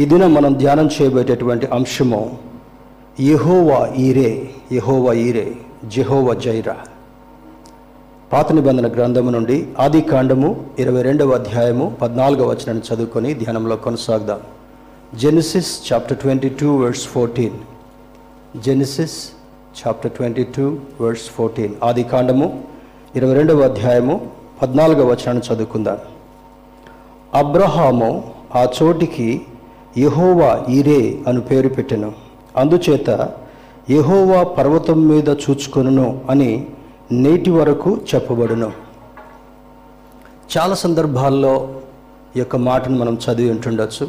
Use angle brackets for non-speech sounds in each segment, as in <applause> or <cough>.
ఈ దినం మనం ధ్యానం చేయబోయేటటువంటి అంశము యహోవా ఈరే యెహోవా ఈరే జెహోవా జైరా. పాత నిబంధన గ్రంథము నుండి ఆది కాండము ఇరవై రెండవ అధ్యాయము పద్నాలుగవ వచనాన్ని చదువుకొని ధ్యానంలో కొనసాగుదాం. Genesis chapter twenty two words fourteen. Genesis chapter twenty two words fourteen. ఆది కాండము ఇరవై రెండవ అధ్యాయము పద్నాలుగవ వచనాన్ని చదువుకుందాం. అబ్రహాము ఆ చోటికి యహోవా ఈరే అను పేరు పెట్టెను. అందుచేత యహోవా పర్వతం మీద చూచుకొనును అని నేటి వరకు చెప్పబడును. చాలా సందర్భాల్లో ఈ యొక్క మాటను మనం చదివి ఉంటుండొచ్చు.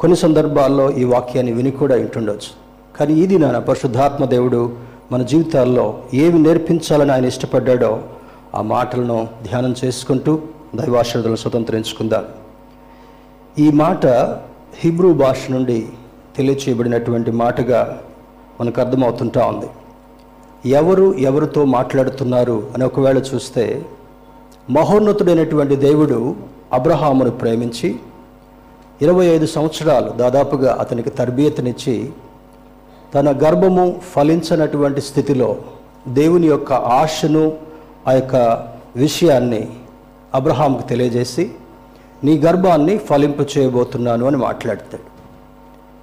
కొన్ని సందర్భాల్లో ఈ వాక్యాన్ని విని కూడా ఉంటుండొచ్చు. కానీ ఇది నా పరిశుద్ధాత్మ దేవుడు మన జీవితాల్లో ఏమి నేర్పించాలని ఆయన ఇష్టపడ్డాడో ఆ మాటలను ధ్యానం చేసుకుంటూ దైవాశ్రదలను స్వతంత్రించుకుందాం. ఈ మాట హిబ్రూ భాష నుండి తెలియచేయబడినటువంటి మాటగా మనకు అర్థమవుతుంటా ఉంది. ఎవరు ఎవరితో మాట్లాడుతున్నారు అని ఒకవేళ చూస్తే మహోన్నతుడైనటువంటి దేవుడు అబ్రహామును ప్రేమించి ఇరవై ఐదు సంవత్సరాలు దాదాపుగా అతనికి తర్బీయతనిచ్చి తన గర్భము ఫలించనటువంటి స్థితిలో దేవుని యొక్క ఆశను ఆ యొక్క విషయాన్ని అబ్రహాంకు తెలియజేసి నీ గర్భాన్ని ఫలింపు చేయబోతున్నాను అని మాట్లాడతాడు.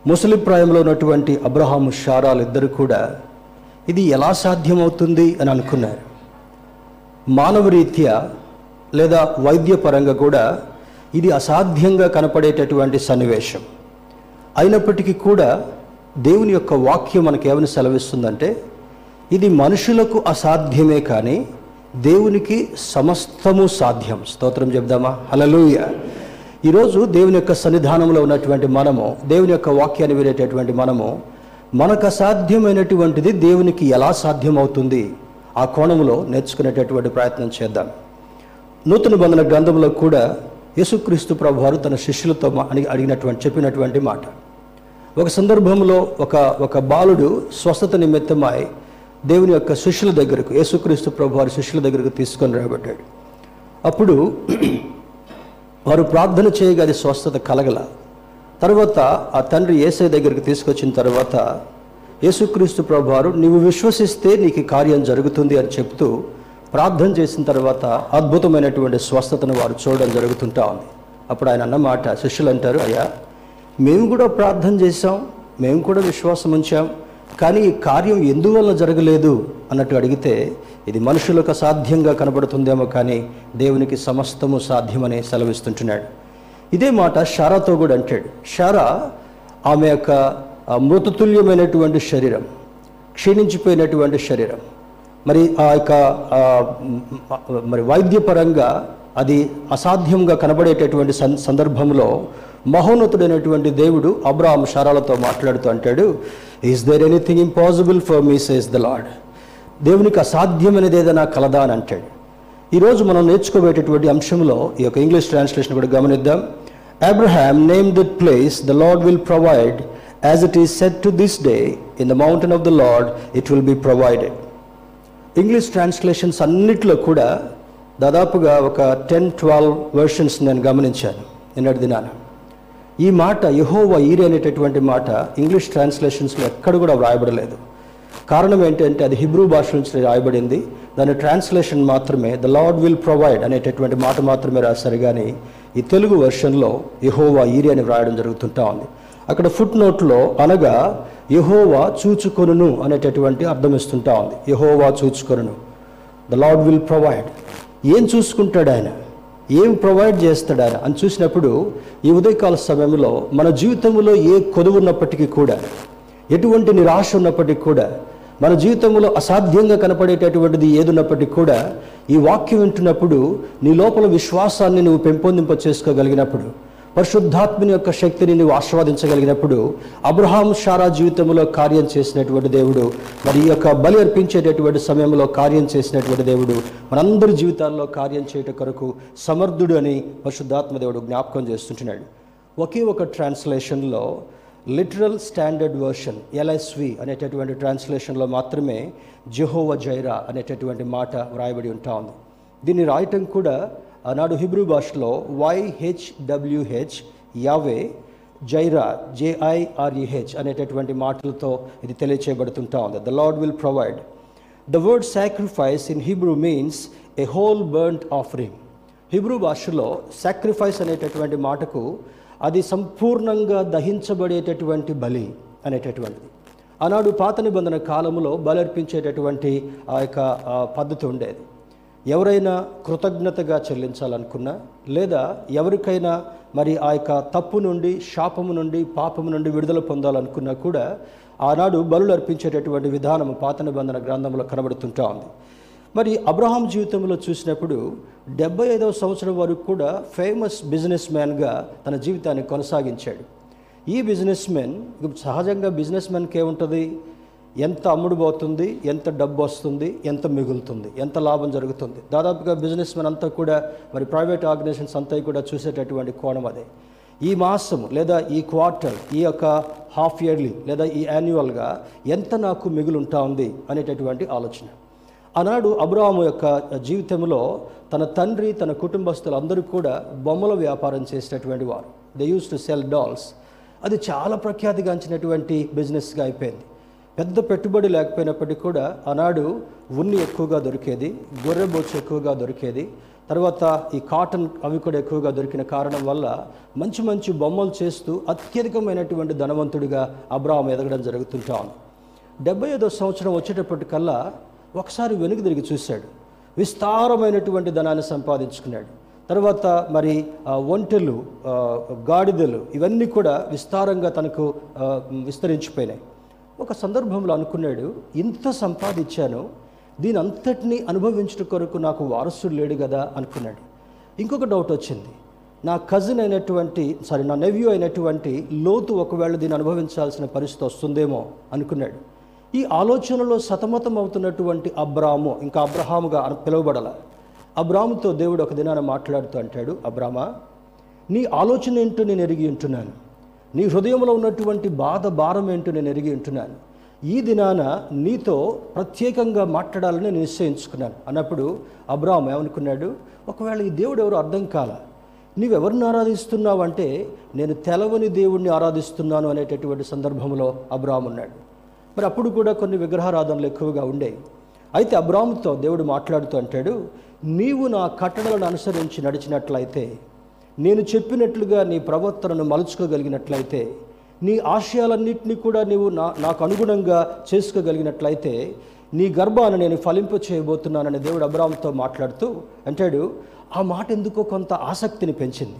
ముసలి ప్రాయంలో ఉన్నటువంటి అబ్రహాము షారాలు ఇద్దరు కూడా ఇది ఎలా సాధ్యమవుతుంది అని అనుకున్నారు. మానవ రీత్యా లేదా వైద్యపరంగా కూడా ఇది అసాధ్యంగా కనపడేటటువంటి సన్నివేశం. అయినప్పటికీ కూడా దేవుని యొక్క వాక్యం మనకు సెలవిస్తుందంటే ఇది మనుషులకు అసాధ్యమే కానీ దేవునికి సమస్తము సాధ్యం. స్తోత్రం చెప్దామా? హలలుయ ఈరోజు దేవుని యొక్క సన్నిధానంలో ఉన్నటువంటి మనము దేవుని యొక్క వాక్యాన్ని వినేటటువంటి మనము మనకు అసాధ్యమైనటువంటిది దేవునికి ఎలా సాధ్యమవుతుంది? ఆ కోణంలో నేర్చుకునేటటువంటి ప్రయత్నం చేద్దాం. నూతన బంధన గ్రంథంలో కూడా యేసుక్రీస్తు ప్రభు వారు తన శిష్యులతో అని అడిగినటువంటి చెప్పినటువంటి మాట. ఒక సందర్భంలో ఒక ఒక బాలుడు స్వస్థత నిమిత్తమై దేవుని యొక్క శిష్యుల దగ్గరకు యేసుక్రీస్తు ప్రభు వారి శిష్యుల దగ్గరకు తీసుకొని రాబట్టాడు అప్పుడు <clears throat> వారు ప్రార్థన చేయగా అది స్వస్థత కలగల. తర్వాత ఆ తండ్రి ఏసై దగ్గరికి తీసుకొచ్చిన తర్వాత యేసుక్రీస్తు ప్రభు వారు నీవు విశ్వసిస్తే నీకు కార్యం జరుగుతుంది అని చెప్తూ ప్రార్థన చేసిన తర్వాత అద్భుతమైనటువంటి స్వస్థతను వారు చూడడం జరుగుతుంటా ఉంది. అప్పుడు ఆయన అన్నమాట శిష్యులు అంటారు అయ్యా మేము కూడా ప్రార్థన చేశాం మేము కూడా విశ్వాసం ఉంచాం కానీ ఈ కార్యం ఎందువల్ల జరగలేదు అన్నట్టు అడిగితే ఇది మనుషులకు అసాధ్యంగా కనబడుతుందేమో కానీ దేవునికి సమస్తము సాధ్యమని సెలవిస్తుంటున్నాడు. ఇదే మాట షారాతో కూడా అంటాడు. షారా ఆమె యొక్క మృతతుల్యమైనటువంటి శరీరం క్షీణించిపోయినటువంటి శరీరం. మరి ఆ యొక్క మరి వైద్యపరంగా అది అసాధ్యంగా కనబడేటటువంటి సందర్భంలో మహోన్నతుడైనటువంటి దేవుడు అబ్రాహం షారాలతో మాట్లాడుతూ అంటాడు is there anything impossible for me says the lord దేవునికి అసాధ్యమైనది ఏదైనా కలదా అని అంటాడు. ఈరోజు మనం నేర్చుకోబేటటువంటి అంశంలో ఈ యొక్క ఇంగ్లీష్ ట్రాన్స్లేషన్ కూడా గమనిద్దాం. Abraham name that place the lord will provide as it is set to this day in the mountain of the lord it will be provided English translations అన్నిట్లో కూడా దాదాపుగా ఒక టెన్ ట్వెల్వ్ వెర్షన్స్ నేను గమనించాను. నిన్నటి దినాన. ఈ మాట యహోవ ఈరి అనేటటువంటి మాట ఇంగ్లీష్ ట్రాన్స్లేషన్స్లో ఎక్కడ కూడా వ్రాయబడలేదు. కారణం ఏంటంటే అది హిబ్రూ భాష నుంచి రాయబడింది. దాని ట్రాన్స్లేషన్ మాత్రమే ద లార్డ్ విల్ ప్రొవైడ్ అనేటటువంటి మాట మాత్రమే రాశారు. కానీ ఈ తెలుగు వెర్షన్లో యహోవా ఈరి అని వ్రాయడం జరుగుతుంటా ఉంది. అక్కడ ఫుట్ నోట్లో అనగా యహోవా చూచుకొనును అనేటటువంటి అర్థం ఇస్తుంటా ఉంది. యహోవా చూచుకొనును. The lord will provide. ఏం చూసుకుంటాడు ఆయన? ఏం ప్రొవైడ్ చేస్తాడా అని చూసినప్పుడు ఈ ఉదయకాల సమయంలో మన జీవితంలో ఏ కొదువు ఉన్నప్పటికీ కూడా ఎటువంటి నిరాశ ఉన్నప్పటికీ కూడా మన జీవితంలో అసాధ్యంగా కనపడేటటువంటిది ఏదున్నప్పటికీ కూడా ఈ వాక్యం వింటున్నప్పుడు నీ లోపల విశ్వాసాన్ని నువ్వు పెంపొందింప చేసుకోగలిగినప్పుడు పరిశుద్ధాత్మని యొక్క శక్తిని నువ్వు ఆస్వాదించగలిగినప్పుడు అబ్రహాం షారా జీవితంలో కార్యం చేసినటువంటి దేవుడు మరి ఈ యొక్క బలి అర్పించేటటువంటి సమయంలో కార్యం చేసినటువంటి దేవుడు మనందరి జీవితాల్లో కార్యం చేయట కొరకు సమర్థుడు అని పరిశుద్ధాత్మ దేవుడు జ్ఞాపకం చేస్తుంటున్నాడు. ఒకే ఒక ట్రాన్స్లేషన్లో లిటరల్ స్టాండర్డ్ వర్షన్ ఎల్ఎస్వి అనేటటువంటి ట్రాన్స్లేషన్లో మాత్రమే జెహోవ జైరా అనేటటువంటి మాట వ్రాయబడి ఉంటా ఉంది. దీన్ని రాయటం కూడా ఆనాడు హిబ్రూ భాషలో వైహెచ్డబ్ల్యూహెచ్ యావే జైరా జేఐఆర్ఈహెచ్ అనేటటువంటి మాటలతో ఇది తెలియచేయబడుతుంటా ఉంది. The lord will provide the word sacrifice in Hebrew means a whole burnt offering Hebrew భాషలో సాక్రిఫైస్ అనేటటువంటి మాటకు అది సంపూర్ణంగా దహించబడేటటువంటి బలి అనేటటువంటిది. ఆనాడు పాత నిబంధన కాలంలో బలర్పించేటటువంటి ఆ యొక్క పద్ధతి ఉండేది. ఎవరైనా కృతజ్ఞతగా చెల్లించాలనుకున్నా లేదా ఎవరికైనా మరి ఆ యొక్క తప్పు నుండి శాపము నుండి పాపము నుండి విడుదల పొందాలనుకున్నా కూడా ఆనాడు బలులు అర్పించేటటువంటి విధానం పాత నిబంధన గ్రంథంలో కనబడుతుంటా ఉంది. మరి అబ్రహాం జీవితంలో చూసినప్పుడు డెబ్బై ఐదవ సంవత్సరం వరకు కూడా ఫేమస్ బిజినెస్ మ్యాన్గా తన జీవితాన్ని కొనసాగించాడు. ఈ బిజినెస్ మెన్ సహజంగా బిజినెస్ మెన్కి ఏముంటుంది? ఎంత అమ్ముడుపోతుంది ఎంత డబ్బు వస్తుంది ఎంత మిగులుతుంది ఎంత లాభం జరుగుతుంది. దాదాపుగా బిజినెస్ మెన్ అంతా కూడా మరి ప్రైవేట్ ఆర్గనైజేషన్స్ అంతా కూడా చూసేటటువంటి కోణం అదే. ఈ మాసం లేదా ఈ క్వార్టర్ ఈ యొక్క హాఫ్ ఇయర్లీ లేదా ఈ యాన్యువల్గా ఎంత నాకు మిగులుంటా ఉంది అనేటటువంటి ఆలోచన. ఆనాడు అబ్రాహాము యొక్క జీవితంలో తన తండ్రి తన కుటుంబస్తులు అందరూ కూడా బొమ్మల వ్యాపారం చేసేటటువంటి వారు. They use to sell dolls అది చాలా ప్రఖ్యాతిగాంచినటువంటి బిజినెస్గా అయిపోయింది. పెద్ద పెట్టుబడి లేకపోయినప్పటికీ కూడా ఆనాడు ఉన్ని ఎక్కువగా దొరికేది గొర్రె బొచ్చు ఎక్కువగా దొరికేది. తర్వాత ఈ కాటన్ అవి కూడా ఎక్కువగా దొరికిన కారణం వల్ల మంచి మంచి బొమ్మలు చేస్తూ అత్యధికమైనటువంటి ధనవంతుడిగా అబ్రాహం ఎదగడం జరుగుతుంటా. ఉంది డెబ్బై ఐదో సంవత్సరం వచ్చేటప్పటికల్లా ఒకసారి వెనుక తిరిగి చూశాడు. విస్తారమైనటువంటి ధనాన్ని సంపాదించుకున్నాడు. తర్వాత మరి ఒంటెలు గాడిదలు ఇవన్నీ కూడా విస్తారంగా తనకు విస్తరించిపోయినాయి. ఒక సందర్భంలో అనుకున్నాడు ఇంత సంపాదించాను దీని అంతటినీ అనుభవించడం కొరకు నాకు వారసుడు లేడు కదా అనుకున్నాడు. ఇంకొక డౌట్ వచ్చింది నా కజిన్ అయినటువంటి సారీ నా నెవ్యూ అయినటువంటి లోతు ఒకవేళ దీన్ని అనుభవించాల్సిన పరిస్థితి వస్తుందేమో అనుకున్నాడు. ఈ ఆలోచనలో సతమతం అవుతున్నటువంటి అబ్రాము ఇంకా అబ్రహాముగా పిలువబడల. అబ్రాముతో దేవుడు ఒక దినాన మాట్లాడుతూ అంటాడు అబ్రామా నీ ఆలోచన ఏంటో నేను ఎరిగి ఉంటున్నాను. నీ హృదయంలో ఉన్నటువంటి బాధ భారం ఏంటో నేను ఎరిగి ఉంటున్నాను. ఈ దినాన నీతో ప్రత్యేకంగా మాట్లాడాలని నేను నిశ్చయించుకున్నాను. అన్నప్పుడు అబ్రాహం ఏమనుకున్నాడు? ఒకవేళ ఈ దేవుడు ఎవరు అర్థం కాల నీవెవరిని ఆరాధిస్తున్నావు అంటే నేను తెలవని దేవుణ్ణి ఆరాధిస్తున్నాను అనేటటువంటి సందర్భంలో అబ్రాహం ఉన్నాడు. మరి అప్పుడు కూడా కొన్ని విగ్రహారాధనలు ఎక్కువగా ఉండేవి. అయితే అబ్రాముతో దేవుడు మాట్లాడుతూ అంటాడు నీవు నా కట్టడలను అనుసరించి నడిచినట్లయితే నేను చెప్పినట్లుగా నీ ప్రవర్తనను మలుచుకోగలిగినట్లయితే నీ ఆశయాలన్నింటినీ కూడా నీవు నా నాకు అనుగుణంగా చేసుకోగలిగినట్లయితే నీ గర్భాన్ని నేను ఫలింప చేయబోతున్నానని దేవుడు అబ్రామ్తో మాట్లాడుతూ అంటాడు ఆ మాట ఎందుకో కొంత ఆసక్తిని పెంచింది.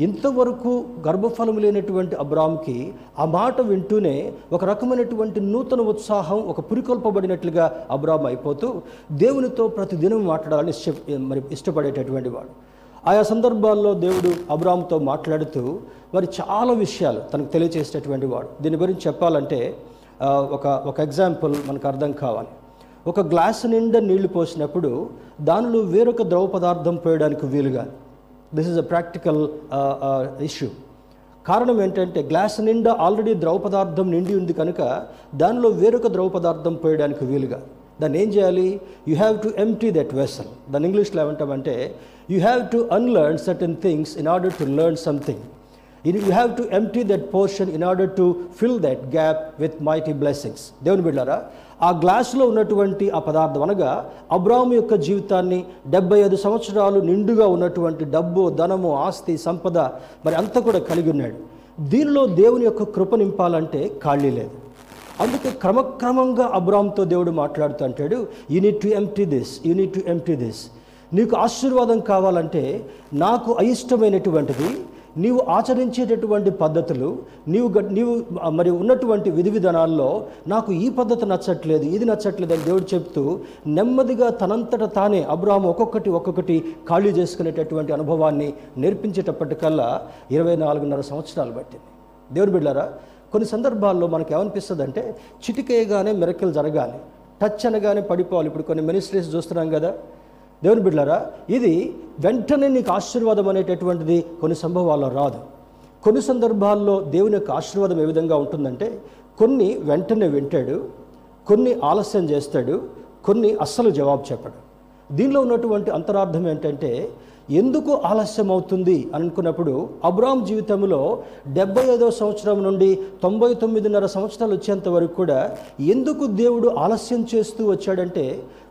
ఇంతవరకు గర్భఫలం లేనటువంటి అబ్రామ్కి ఆ మాట వింటూనే ఒక రకమైనటువంటి నూతన ఉత్సాహం ఒక పురికొల్పబడినట్లుగా అబ్రామ్ అయిపోతూ దేవునితో ప్రతిదినం మాట్లాడాలని ఇష్ట మరి ఇష్టపడేటటువంటి వాడు. ఆయా సందర్భాల్లో దేవుడు అబ్రామ్తో మాట్లాడుతూ మరి చాలా విషయాలు తనకు తెలియచేసేటటువంటి వాడు. దీని గురించి చెప్పాలంటే ఒక ఒక ఎగ్జాంపుల్ మనకు అర్థం కావాలి. ఒక గ్లాస్ నిండా నీళ్ళు పోసినప్పుడు దానిలో వేరొక ద్రవ పదార్థం పోయడానికి వీలుగా. This is a practical issue కారణం ఏంటంటే గ్లాస్ నిండా ఆల్రెడీ ద్రవ పదార్థం నిండి ఉంది కనుక దానిలో వేరొక ద్రవ పదార్థం పోయడానికి వీలుగా. దాన్ని ఏం చేయాలి? You have to empty that vessel దాని ఇంగ్లీష్లో ఏమంటామంటే you have to unlearn certain things in order to learn something you have to empty that portion in order to fill that gap with mighty blessings దేవుని బిడ్డారా ఆ గ్లాసులో ఉన్నటువంటి ఆ పదార్థం అనగా అబ్రాహం యొక్క జీవితాన్ని డెబ్బై ఐదు సంవత్సరాలు నిండుగా ఉన్నటువంటి డబ్బు ధనము ఆస్తి సంపద మరి అంతా కూడా కలిగి ఉన్నాడు. దీనిలో దేవుని యొక్క కృప నింపాలంటే ఖాళీ లేదు. అందుకే క్రమక్రమంగా అబ్రామ్తో దేవుడు మాట్లాడుతూ అంటాడు you need to empty this you need to empty this నీకు ఆశీర్వాదం కావాలంటే నాకు అయిష్టమైనటువంటిది నీవు ఆచరించేటటువంటి పద్ధతులు నీవు నీవు మరి ఉన్నటువంటి విధి విధానాల్లో నాకు ఈ పద్ధతి నచ్చట్లేదు ఇది నచ్చట్లేదు అని దేవుడు చెప్తూ నెమ్మదిగా తనంతట తానే అబ్రాహం ఒక్కొక్కటి ఒక్కొక్కటి ఖాళీ చేసుకునేటటువంటి అనుభవాన్ని నేర్పించేటప్పటికల్లా ఇరవై నాలుగున్నర సంవత్సరాలు పట్టింది. దేవుడు బిడ్డారా కొన్ని సందర్భాల్లో మనకు ఏమనిపిస్తుంది అంటే చిటికేయగానే మెరకలు జరగాలి టచ్ అనగానే పడిపోవాలి. ఇప్పుడు కొన్ని మినిస్ట్రీస్ చూస్తున్నాం కదా దేవుని బిడ్డారా ఇది వెంటనే నీకు ఆశీర్వాదం అనేటటువంటిది కొన్ని సంభవాల్లో రాదు. కొన్ని సందర్భాల్లో దేవుని యొక్క ఆశీర్వాదం ఏ విధంగా ఉంటుందంటే కొన్ని వెంటనే వింటాడు కొన్ని ఆలస్యం చేస్తాడు కొన్ని అస్సలు జవాబు చెప్పడు. దీనిలో ఉన్నటువంటి అంతరార్థం ఏంటంటే ఎందుకు ఆలస్యం అవుతుంది అనుకున్నప్పుడు అబ్రామ్ జీవితంలో డెబ్బై ఐదో సంవత్సరం నుండి తొంభై తొమ్మిదిన్నర సంవత్సరాలు వచ్చేంత వరకు కూడా ఎందుకు దేవుడు ఆలస్యం చేస్తూ వచ్చాడంటే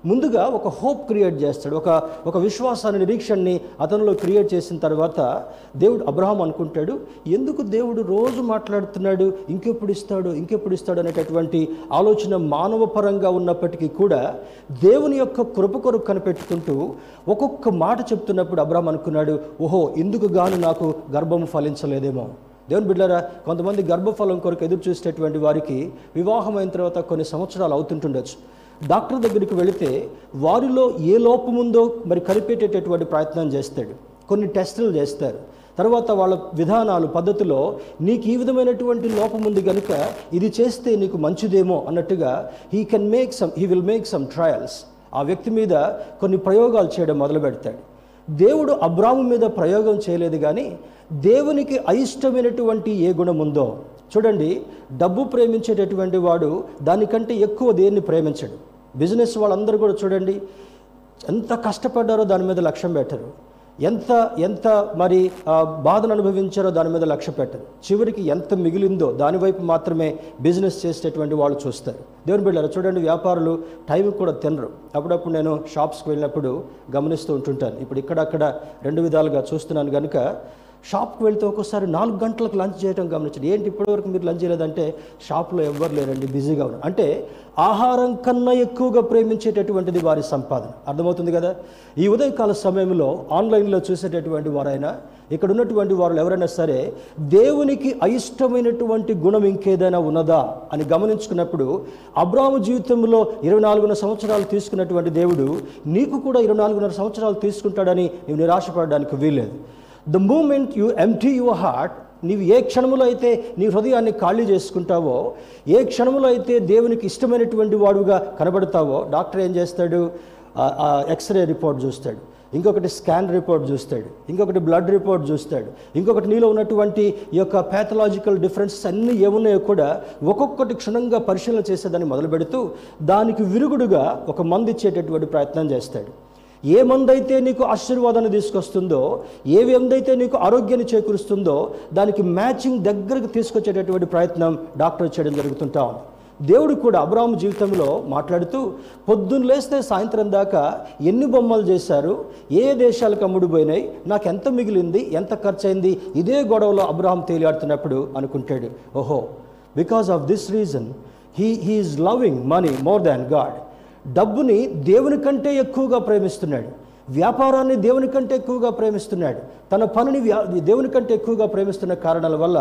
ముందుగా ఒక హోప్ క్రియేట్ చేస్తాడు ఒక ఒక విశ్వాసాన్ని నిరీక్షణని అతనిలో క్రియేట్ చేసిన తర్వాత దేవుడు అబ్రహాం అనుకుంటాడు ఎందుకు దేవుడు రోజు మాట్లాడుతున్నాడు ఇంకెప్పుడు ఇస్తాడు ఇంకెప్పుడు ఇస్తాడు అనేటటువంటి ఆలోచన మానవ పరంగా ఉన్నప్పటికీ కూడా దేవుని యొక్క కృప కొరకు కనిపెట్టుకుంటూ ఒక్కొక్క మాట చెప్తున్నప్పుడు అబ్రహాం అనుకున్నాడు ఓహో ఇందుకు గాను నాకు గర్భం ఫలించలేదేమో. దేవుని బిడ్డారా కొంతమంది గర్భఫలం కొరకు ఎదురు చూసేటటువంటి వారికి వివాహమైన తర్వాత కొన్ని సంవత్సరాలు అవుతుంటుండొచ్చు. డాక్టర్ దగ్గరికి వెళితే వారిలో ఏ లోపం ఉందో మరి కనిపెట్టేటటువంటి ప్రయత్నం చేస్తాడు. కొన్ని టెస్టులు చేస్తారు. తర్వాత వాళ్ళ విధానాలు పద్ధతిలో నీకు ఈ విధమైనటువంటి లోపం ఉంది కనుక ఇది చేస్తే నీకు మంచిదేమో అన్నట్టుగా he can make some he will make some trials ఆ వ్యక్తి మీద కొన్ని ప్రయోగాలు చేయడం మొదలు పెడతాడు. దేవుడు అబ్రాము మీద ప్రయోగం చేయలేదు కానీ దేవునికి అయిష్టమైనటువంటి ఏ గుణం ఉందో చూడండి డబ్బు ప్రేమించేటటువంటి వాడు దానికంటే ఎక్కువ దేన్ని ప్రేమించడు. బిజినెస్ వాళ్ళందరూ కూడా చూడండి ఎంత కష్టపడ్డారో దాని మీద లక్ష్యం పెట్టరు. ఎంత ఎంత మరి ఆ, బాధను అనుభవించారో దాని మీద లక్ష్య పెట్టరు. చివరికి ఎంత మిగిలిందో దాని వైపు మాత్రమే బిజినెస్ చేసేటటువంటి వాళ్ళు చూస్తారు. దేవుని బిడ్డారు చూడండి వ్యాపారులు టైంకి కూడా తినరు. అప్పుడప్పుడు నేను షాప్స్కి వెళ్ళినప్పుడు గమనిస్తూ ఉంటుంటాను. ఇప్పుడు ఇక్కడక్కడ రెండు విధాలుగా చూస్తున్నాను కనుక షాప్కి వెళ్తే ఒక్కోసారి నాలుగు గంటలకు లంచ్ చేయడం గమనించండి. ఏంటి ఇప్పటివరకు మీరు లంచ్ చేయలేదంటే షాప్లో ఎవ్వరు లేరండి బిజీగా ఉన్నారు. అంటే ఆహారం కన్నా ఎక్కువగా ప్రేమించేటటువంటిది వారి సంపాదన. అర్థమవుతుంది కదా? ఈ ఉదయకాల సమయంలో ఆన్లైన్లో చూసేటటువంటి వారైనా ఇక్కడ ఉన్నటువంటి వారు ఎవరైనా సరే దేవునికి అయిష్టమైనటువంటి గుణం ఇంకేదైనా ఉన్నదా అని గమనించుకున్నప్పుడు అబ్రాహ్మ జీవితంలో ఇరవై నాలుగున్నర సంవత్సరాలు తీసుకున్నటువంటి దేవుడు నీకు కూడా ఇరవై నాలుగున్నర సంవత్సరాలు తీసుకుంటాడని నువ్వు నిరాశపడడానికి వీల్లేదు. The moment you empty your heart నీవు ఏ క్షణములో అయితే నీ హృదయాన్ని ఖాళీ చేసుకుంటావో ఏ క్షణములో అయితే దేవునికి ఇష్టమైనటువంటి వాడుగా కనబడతావో డాక్టర్ ఏం చేస్తాడు? ఎక్స్రే రిపోర్ట్ చూస్తాడు. ఇంకొకటి స్కాన్ రిపోర్ట్ చూస్తాడు. ఇంకొకటి బ్లడ్ రిపోర్ట్ చూస్తాడు. ఇంకొకటి నీలో ఉన్నటువంటి ఈ యొక్క ప్యాథలాజికల్ డిఫరెన్సెస్ అన్నీ ఏమున్నాయో కూడా ఒక్కొక్కటి క్షుణ్ణంగా పరిశీలన చేసేదాన్ని మొదలు పెడుతూ దానికి విరుగుడుగా ఒక మందు ఇచ్చేటటువంటి ప్రయత్నం చేస్తాడు. ఏ మందైతే నీకు ఆశీర్వాదాన్ని తీసుకొస్తుందో ఏ మందైతే నీకు ఆరోగ్యాన్ని చేకూరుస్తుందో దానికి మ్యాచింగ్ దగ్గరకు తీసుకొచ్చేటటువంటి ప్రయత్నం డాక్టర్ చేయడం జరుగుతుంటా ఉంది. దేవుడు కూడా అబ్రాహం జీవితంలో మాట్లాడుతూ పొద్దున్న లేస్తే సాయంత్రం దాకా ఎన్ని బొమ్మలు చేశారు ఏ దేశాలకు అమ్ముడుపోయినాయి నాకు ఎంత మిగిలింది ఎంత ఖర్చు అయింది ఇదే గొడవలో అబ్రాహం తేలియాడుతున్నప్పుడు అనుకుంటాడు. ఓహో because of this reason he he is loving money more than God డబ్బుని దేవుని కంటే ఎక్కువగా ప్రేమిస్తున్నాడు. వ్యాపారాన్ని దేవుని కంటే ఎక్కువగా ప్రేమిస్తున్నాడు. తన పనిని వ్యా దేవుని కంటే ఎక్కువగా ప్రేమిస్తున్న కారణాల వల్ల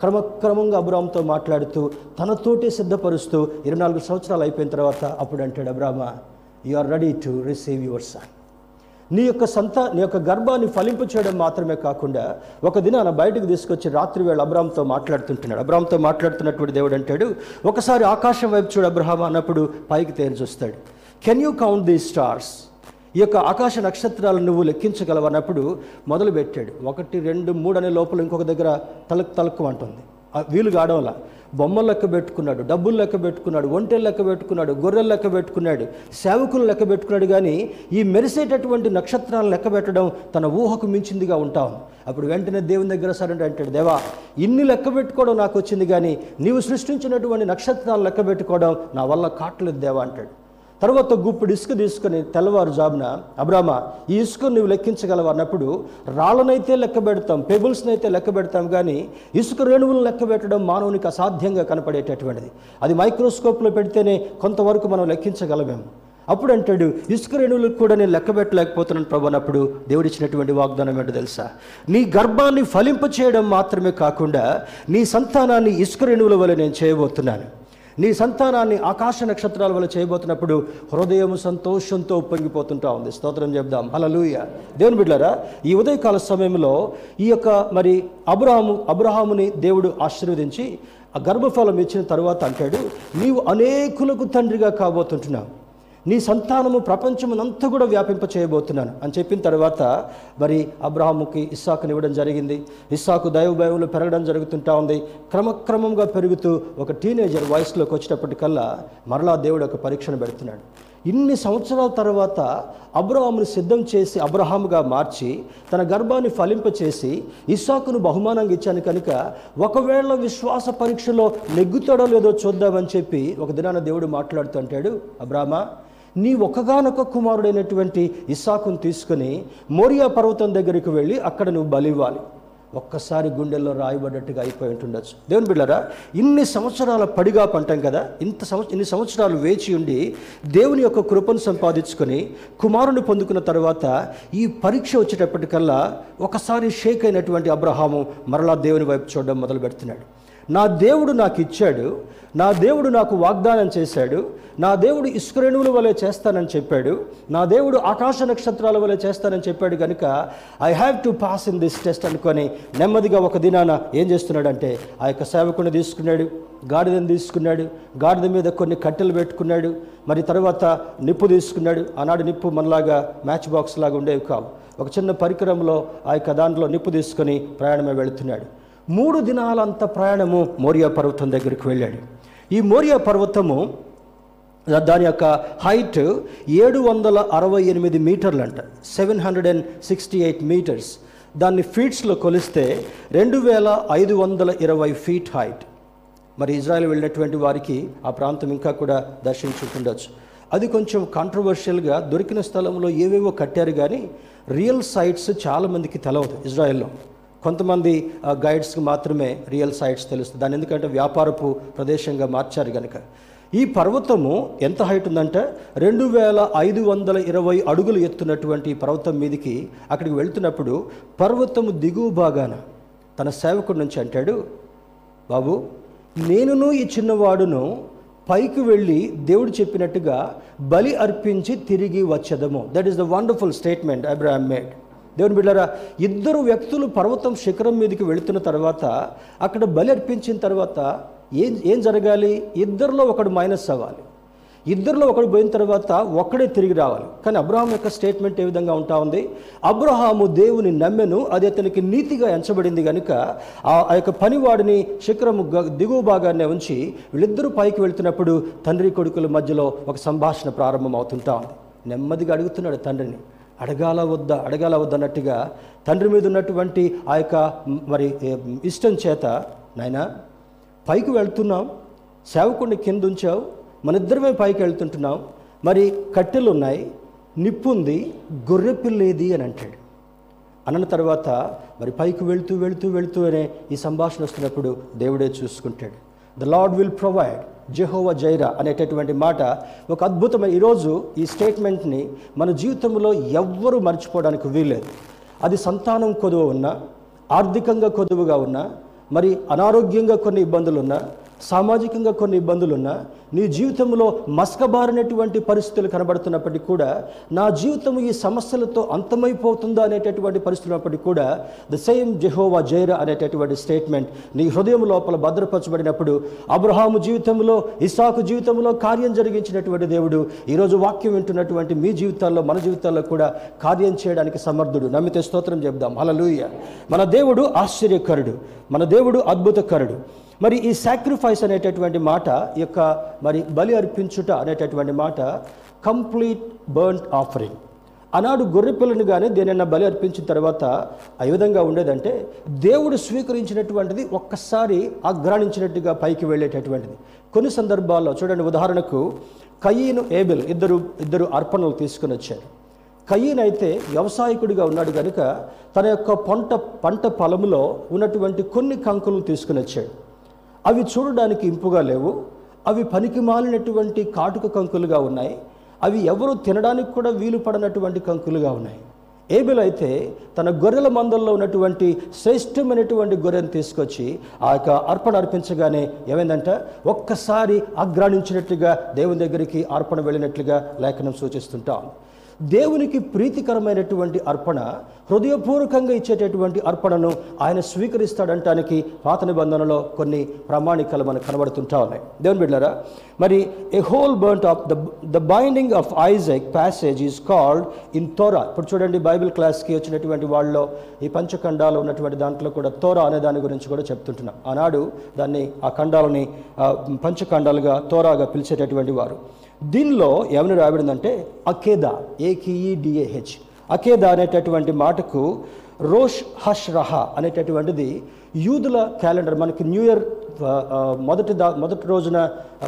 క్రమక్రమంగా అబ్రామ్తో మాట్లాడుతూ తనతోటే సిద్ధపరుస్తూ ఇరవై నాలుగు సంవత్సరాలు అయిపోయిన తర్వాత అప్పుడు అంటాడు అబ్రాహ్మ you are ready to receive your son నీ యొక్క సంత నీ యొక్క గర్భాన్ని ఫలింపు చేయడం మాత్రమే కాకుండా ఒక దినాన బయటకు తీసుకొచ్చి రాత్రి వేళ అబ్రామ్తో మాట్లాడుతుంటున్నాడు. అబ్రామ్తో మాట్లాడుతున్నటువంటి దేవుడు అంటాడు ఒకసారి ఆకాశం వైపు చూడు అబ్రహాం అన్నప్పుడు పైకి తేరి చూస్తాడు can you count the stars ఈ యొక్క ఆకాశ నక్షత్రాలు నువ్వు లెక్కించగలవన్నప్పుడు మొదలుపెట్టాడు. ఒకటి రెండు మూడు అనే లోపల ఇంకొక దగ్గర తలకు తలకు అంటుంది. వీలు కావడంలా బొమ్మలు లెక్క పెట్టుకున్నాడు డబ్బులు లెక్క పెట్టుకున్నాడు ఒంటెలు లెక్క పెట్టుకున్నాడు గొర్రెలు లెక్క పెట్టుకున్నాడు సేవకులు లెక్క పెట్టుకున్నాడు కానీ ఈ మెరిసేటటువంటి నక్షత్రాలను లెక్క పెట్టడం తన ఊహకు మించిందిగా ఉంటాం. అప్పుడు వెంటనే దేవుని దగ్గర సరే అంటాడు దేవా ఇన్ని లెక్క పెట్టుకోవడం నాకు వచ్చింది కానీ నీవు సృష్టించినటువంటి నక్షత్రాలను లెక్క పెట్టుకోవడం నా వల్ల కాట్లేదు దేవా అంటాడు. తర్వాత గుప్పుడు ఇసుక తెల్లవారు తెల్లవారుజామున అబ్రామ ఈ ఇసుకను నువ్వు లెక్కించగలవు అన్నప్పుడు రాళ్ళనైతే లెక్క పెడతాం పెబుల్స్ని అయితే లెక్క పెడతాం కానీ ఇసుక రేణువులను లెక్క పెట్టడం మానవునికి అసాధ్యంగా కనపడేటటువంటిది. అది మైక్రోస్కోప్లో పెడితేనే కొంతవరకు మనం లెక్కించగలమేము. అప్పుడు అంటాడు ఇసుక రేణువులకు కూడా నేను లెక్క పెట్టలేకపోతున్నాను ప్రభు అన్నప్పుడు దేవుడు ఇచ్చినటువంటి వాగ్దానం ఏంటో తెలుసా? నీ గర్భాన్ని ఫలింప చేయడం మాత్రమే కాకుండా నీ సంతానాన్ని ఇసుక రేణువుల వల్ల నేను చేయబోతున్నాను. నీ సంతానాన్ని ఆకాశ నక్షత్రాల వల్ల చేయబోతున్నప్పుడు హృదయం సంతోషంతో ఉప్పొంగిపోతుంటా ఉంది. స్తోత్రం చెప్దాం హలలుయ దేవుని బిడ్డారా ఈ ఉదయకాల సమయంలో ఈ యొక్క మరి అబ్రహాము అబ్రహాముని దేవుడు ఆశీర్వదించి ఆ గర్భఫలం ఇచ్చిన తర్వాత అంటాడు నీవు అనేకులకు తండ్రిగా కాబోతుంటున్నావు. నీ సంతానము ప్రపంచమునంతా కూడా వ్యాపింప చేయబోతున్నాను అని చెప్పిన తర్వాత మరి అబ్రహాముకి ఇస్సాకుని ఇవ్వడం జరిగింది. ఇస్సాకు దైవభయంలో పెరగడం జరుగుతుంటా ఉంది. క్రమక్రమంగా పెరుగుతూ ఒక టీనేజర్ వయసులోకి వచ్చేటప్పటికల్లా మరలా దేవుడు ఒక పరీక్షను పెడుతున్నాడు. ఇన్ని సంవత్సరాల తర్వాత అబ్రహామును సిద్ధం చేసి అబ్రహాముగా మార్చి తన గర్భాన్ని ఫలింపచేసి ఇస్సాకును బహుమానంగా ఇచ్చాను కనుక ఒకవేళ విశ్వాస పరీక్షలో నెగ్గుతాడో లేదో చూద్దామని చెప్పి ఒక దినాన దేవుడు మాట్లాడుతుంటాడు అబ్రామా నీ ఒక్కగానొక్క కుమారుడైనటువంటి ఇస్సాకును తీసుకుని మోరియా పర్వతం దగ్గరికి వెళ్ళి అక్కడ నువ్వు బలివ్వాలి. ఒక్కసారి గుండెల్లో రాయబడ్డట్టుగా అయిపోయి ఉంటుండొచ్చు. దేవుని బిళ్ళరా ఇన్ని సంవత్సరాల పడిగా పంటాం కదా ఇంత సంవత్సరం ఇన్ని సంవత్సరాలు వేచి ఉండి దేవుని యొక్క కృపను సంపాదించుకొని కుమారుని పొందుకున్న తర్వాత ఈ పరీక్ష వచ్చేటప్పటికల్లా ఒకసారి షేక్ అయినటువంటి అబ్రహాము మరలా దేవుని వైపు చూడడం మొదలు పెడుతున్నాడు నా దేవుడు నాకు ఇచ్చాడు నా దేవుడు నాకు వాగ్దానం చేశాడు నా దేవుడు ఇసుకరేణువుల వలె చేస్తానని చెప్పాడు నా దేవుడు ఆకాశ నక్షత్రాల వలె చేస్తానని చెప్పాడు కనుక I have to pass in this test అనుకొని నెమ్మదిగా ఒక దినాన ఏం చేస్తున్నాడంటే ఆ యొక్క సేవకుని తీసుకున్నాడు గాడిదని తీసుకున్నాడు గాడిద మీద కొన్ని కట్టెలు పెట్టుకున్నాడు మరి తర్వాత నిప్పు తీసుకున్నాడు. ఆనాడు నిప్పు మనలాగా మ్యాచ్ బాక్స్ లాగా ఉండేవి కావు. ఒక చిన్న పరికరంలో ఆ యొక్క దాంట్లో నిప్పు తీసుకొని ప్రయాణమే వెళుతున్నాడు. మూడు దినాలంత ప్రయాణము మోరియా పర్వతం దగ్గరికి వెళ్ళాడు. ఈ మోరియా పర్వతము దాని యొక్క హైట్ ఏడు వందల అరవై ఎనిమిది మీటర్లు అంట seven hundred and sixty eight meters. దాన్ని ఫీట్స్లో కొలిస్తే రెండు వేల ఐదు వందల ఇరవై ఫీట్ హైట్. మరి ఇజ్రాయెల్ వెళ్ళినటువంటి వారికి ఆ ప్రాంతం ఇంకా కూడా దర్శించుకుండొచ్చు అది కొంచెం కాంట్రవర్షియల్గా దొరికిన స్థలంలో ఏవేవో కట్టారు కానీ రియల్ సైట్స్ చాలామందికి తెలవదు ఇజ్రాయెల్లో. కొంతమంది గైడ్స్కి మాత్రమే రియల్ సైట్స్ తెలుస్తుంది దాని ఎందుకంటే వ్యాపారపు ప్రదేశంగా మార్చారు కనుక ఈ పర్వతము ఎంత హైట్ ఉందంటే రెండు వేల ఐదు వందల ఇరవై అడుగులు ఎత్తున్నటువంటి ఈ పర్వతం మీదికి అక్కడికి వెళ్తున్నప్పుడు పర్వతము దిగువ భాగాన తన సేవకుడి నుంచి అంటాడు బాబు నేనును ఈ చిన్నవాడును పైకి వెళ్ళి దేవుడు చెప్పినట్టుగా బలి అర్పించి తిరిగి వచ్చేదము. That is the wonderful statement Abraham made దేవుని బిడ్డారా ఇద్దరు వ్యక్తులు పర్వతం శిఖరం మీదకి వెళుతున్న తర్వాత అక్కడ బలి అర్పించిన తర్వాత ఏం ఏం జరగాలి? ఇద్దరిలో ఒకడు మైనస్ అవ్వాలి. ఇద్దరిలో ఒకడు పోయిన తర్వాత ఒక్కడే తిరిగి రావాలి. కానీ అబ్రహాం యొక్క స్టేట్మెంట్ ఏ విధంగా ఉంటా ఉంది? అబ్రహాము దేవుని నమ్మెను అది అతనికి నీతిగా ఎంచబడింది కనుక ఆ ఆ యొక్క పనివాడిని శిఖరము దిగువ భాగాన్ని ఉంచి వీళ్ళిద్దరూ పైకి వెళ్తున్నప్పుడు తండ్రి కొడుకుల మధ్యలో ఒక సంభాషణ ప్రారంభం అవుతుంటా ఉంది. నెమ్మదిగా అడుగుతున్నాడు తండ్రిని అడగాల వద్దా అడగాల వద్దన్నట్టుగా తండ్రి మీద ఉన్నటువంటి ఆ యొక్క మరి ఇష్టం చేత నాయనా పైకి వెళ్తున్నాం సేవకుడిని కింద ఉంచావు మన ఇద్దరమే పైకి వెళ్తుంటున్నాం మరి కట్టెలు ఉన్నాయి నిప్పు ఉంది గొర్రె పిల్లేది అని అంటాడు. అన్న తర్వాత మరి పైకి వెళుతూ వెళుతూ వెళుతూ అనే ఈ సంభాషణ వస్తున్నప్పుడు దేవుడే చూసుకుంటాడు. The lord will provide Jehovah Jireh అనేటటువంటి మాట ఒక అద్భుతమైన ఈరోజు ఈ స్టేట్మెంట్ని మన జీవితంలో ఎవ్వరూ మర్చిపోవడానికి వీల్లేదు. అది సంతానం కొదువ ఉన్నా ఆర్థికంగా కొదువుగా ఉన్నా మరి అనారోగ్యంగా కొన్ని ఇబ్బందులు ఉన్నా సామాజికంగా కొన్ని ఇబ్బందులు ఉన్నా నీ జీవితంలో మస్కబారినటువంటి పరిస్థితులు కనబడుతున్నప్పటికీ కూడా నా జీవితం ఈ సమస్యలతో అంతమైపోతుందా అనేటటువంటి పరిస్థితులు ఉన్నప్పటికీ కూడా ద సేమ్ జెహోవా జైరా అనేటటువంటి స్టేట్మెంట్ నీ హృదయం లోపల భద్రపరచబడినప్పుడు అబ్రహాము జీవితంలో ఇసాకు జీవితంలో కార్యం జరిగించినటువంటి దేవుడు ఈరోజు వాక్యం వింటున్నటువంటి మీ జీవితాల్లో మన జీవితాల్లో కూడా కార్యం చేయడానికి సమర్థుడు. నమ్మితే స్తోత్రం చెప్దాం హలలుయ మన దేవుడు ఆశ్చర్యకరుడు. మన దేవుడు అద్భుతకరుడు. మరి ఈ సాక్రిఫైస్ అనేటటువంటి మాట ఈ యొక్క మరి బలి అర్పించుట అనేటటువంటి మాట కంప్లీట్ బర్న్ ఆఫరింగ్ ఆనాడు గొర్రెపిల్లను కానీ దేనైనా బలి అర్పించిన తర్వాత ఆ విధంగా ఉండేదంటే దేవుడు స్వీకరించినటువంటిది ఒక్కసారి అగ్రాణించినట్టుగా పైకి వెళ్ళేటటువంటిది. కొన్ని సందర్భాల్లో చూడండి ఉదాహరణకు కయ్యను ఏబిల్ ఇద్దరు ఇద్దరు అర్పణలు తీసుకుని వచ్చారు. కయ్యన్ అయితే వ్యవసాయకుడిగా ఉన్నాడు కనుక తన యొక్క పంట పంట పొలంలో ఉన్నటువంటి కొన్ని కంకులు తీసుకుని వచ్చాడు. అవి చూడడానికి ఇంపుగా లేవు. అవి పనికి మాలినటువంటి కాటుక కంకులుగా ఉన్నాయి. అవి ఎవరు తినడానికి కూడా వీలు పడనటువంటి కంకులుగా ఉన్నాయి. ఏబిల్ అయితే తన గొర్రెల మందల్లో ఉన్నటువంటి శ్రేష్టమైనటువంటి గొర్రెను తీసుకొచ్చి ఆ యొక్క అర్పణ అర్పించగానే ఏమైందంట? ఒక్కసారి అగ్రాణించినట్లుగా దేవుని దగ్గరికి అర్పణ వెళ్ళినట్లుగా లేఖనం సూచిస్తుంటాం. దేవునికి ప్రీతికరమైనటువంటి అర్పణ హృదయపూర్వకంగా ఇచ్చేటటువంటి అర్పణను ఆయన స్వీకరిస్తాడంటానికి పాత నిబంధనలో కొన్ని ప్రామాణికాలు మనకు కనబడుతుంటా ఉన్నాయి. దేవుని బిడ్డారా మరి a whole burnt of the the binding of Isaac passage is called in Torah ఇప్పుడు చూడండి బైబిల్ క్లాస్కి వచ్చినటువంటి వాళ్ళలో ఈ పంచఖండాలు ఉన్నటువంటి దాంట్లో కూడా తోరా అనే దాని గురించి కూడా చెప్తుంటున్నాం. ఆనాడు దాన్ని ఆ ఖండాలని పంచఖండాలుగా తోరాగా పిలిచేటటువంటి వారు. దీనిలో ఏమని రాబడిందంటే అకేదా ఏకిఈడిఏహెచ్ అకేదా అనేటటువంటి మాటకు రోష్ హష్ రహ అనేటటువంటిది యూదుల క్యాలెండర్ మనకి న్యూ ఇయర్ మొదటి దా మొదటి రోజున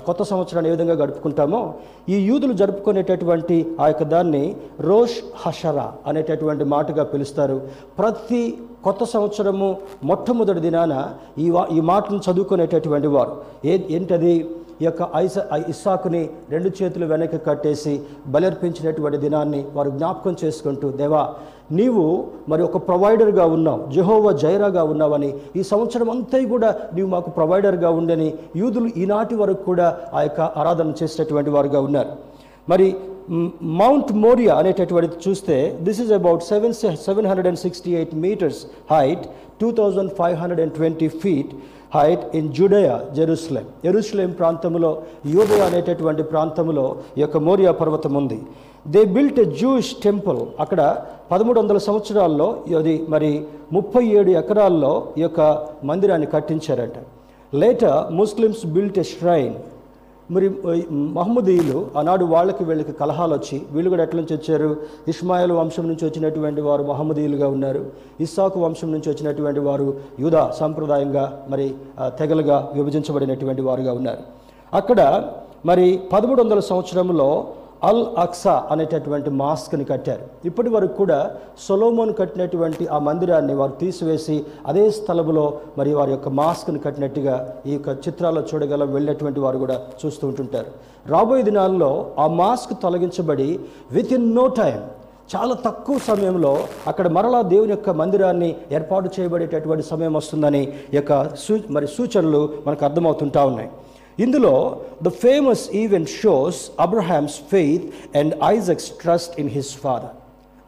కొత్త సంవత్సరాన్ని ఏ విధంగా గడుపుకుంటామో ఈ యూదులు జరుపుకునేటటువంటి ఆ యొక్క దాన్ని రోష్ హషరా అనేటటువంటి మాటగా పిలుస్తారు. ప్రతి కొత్త సంవత్సరము మొట్టమొదటి దినాన ఈ వా ఈ మాటను చదువుకునేటటువంటి వారు. ఏ ఏంటది? ఈ యొక్క ఐస ఐ- ఇస్సాకుని రెండు చేతులు వెనక్కి కట్టేసి బలర్పించినటువంటి దినాన్ని వారు జ్ఞాపకం చేసుకుంటూ దేవా నీవు మరి ఒక ప్రొవైడర్గా ఉన్నావు జెహోవా జైరాగా ఉన్నావని ఈ సంవత్సరం అంతా కూడా నీవు మాకు ప్రొవైడర్గా ఉండని యూదులు ఈనాటి వరకు కూడా ఆ యొక్క ఆరాధన చేసేటటువంటి వారుగా ఉన్నారు. మరి మౌంట్ మోరియా అనేటటువంటిది చూస్తే this is about seven seven hundred and sixty eight meters height two thousand five hundred and twenty feet height in Judea Jerusalem. Jerusalem ప్రాంతంలో యోదయ అనేటటువంటి ప్రాంతంలో ఈ యొక్క మోరియా పర్వతం ఉంది. They built a Jewish temple అక్కడ పదమూడు వందల సంవత్సరాల్లో అది మరి ముప్పై ఏడు ఎకరాల్లో ఈ యొక్క మందిరాన్ని కట్టించారట. Later Muslims built a shrine మరి మహమ్మదీయులు ఆనాడు వాళ్ళకి వీళ్ళకి కలహాలు వచ్చి వీళ్ళు కూడా ఎట్ల నుంచి వచ్చారు? ఇస్మాయిల్ వంశం నుంచి వచ్చినటువంటి వారు మహమ్మదీయులుగా ఉన్నారు. ఇస్సాకు వంశం నుంచి వచ్చినటువంటి వారు యూదా సాంప్రదాయంగా మరి తెగలుగా విభజించబడినటువంటి వారుగా ఉన్నారు. అక్కడ మరి పదమూడు వందల సంవత్సరంలో అల్ అక్సా అనేటటువంటి మాస్క్ని కట్టారు. ఇప్పటి వరకు కూడా సొలోమోన్ కట్టినటువంటి ఆ మందిరాన్ని వారు తీసివేసి అదే స్థలంలో మరి వారి యొక్క మాస్క్ని కట్టినట్టుగా ఈ యొక్క చిత్రాల్లో చూడగల వెళ్ళినటువంటి వారు కూడా చూస్తూ ఉంటుంటారు. రాబోయే దినాల్లో ఆ మాస్క్ తొలగించబడి విత్ ఇన్ నో టైం చాలా తక్కువ సమయంలో అక్కడ మరలా దేవుని యొక్క మందిరాన్ని ఏర్పాటు చేయబడేటటువంటి సమయం వస్తుందని యొక్క సూ మరి సూచనలు మనకు అర్థమవుతుంటా ఉన్నాయి. ఇందులో the famous event shows Abraham's faith and Isaac's trust in his father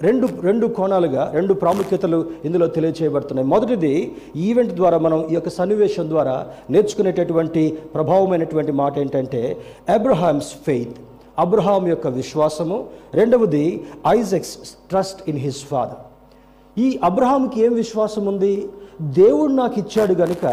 రెండు రెండు కోణాలుగా రెండు ప్రాముఖ్యతలు ఇందులో తెలియచేయబడుతున్నాయి. మొదటిది ఈవెంట్ ద్వారా మనం ఈ యొక్క సన్నివేశం ద్వారా నేర్చుకునేటటువంటి ప్రభావమైనటువంటి మాట ఏంటంటే అబ్రహామ్స్ ఫెయిత్ అబ్రహాం యొక్క విశ్వాసము. రెండవది Isaac's trust in his father ఈ అబ్రహాంకి ఏం విశ్వాసం ఉంది దేవుడు నాకు ఇచ్చాడు కనుక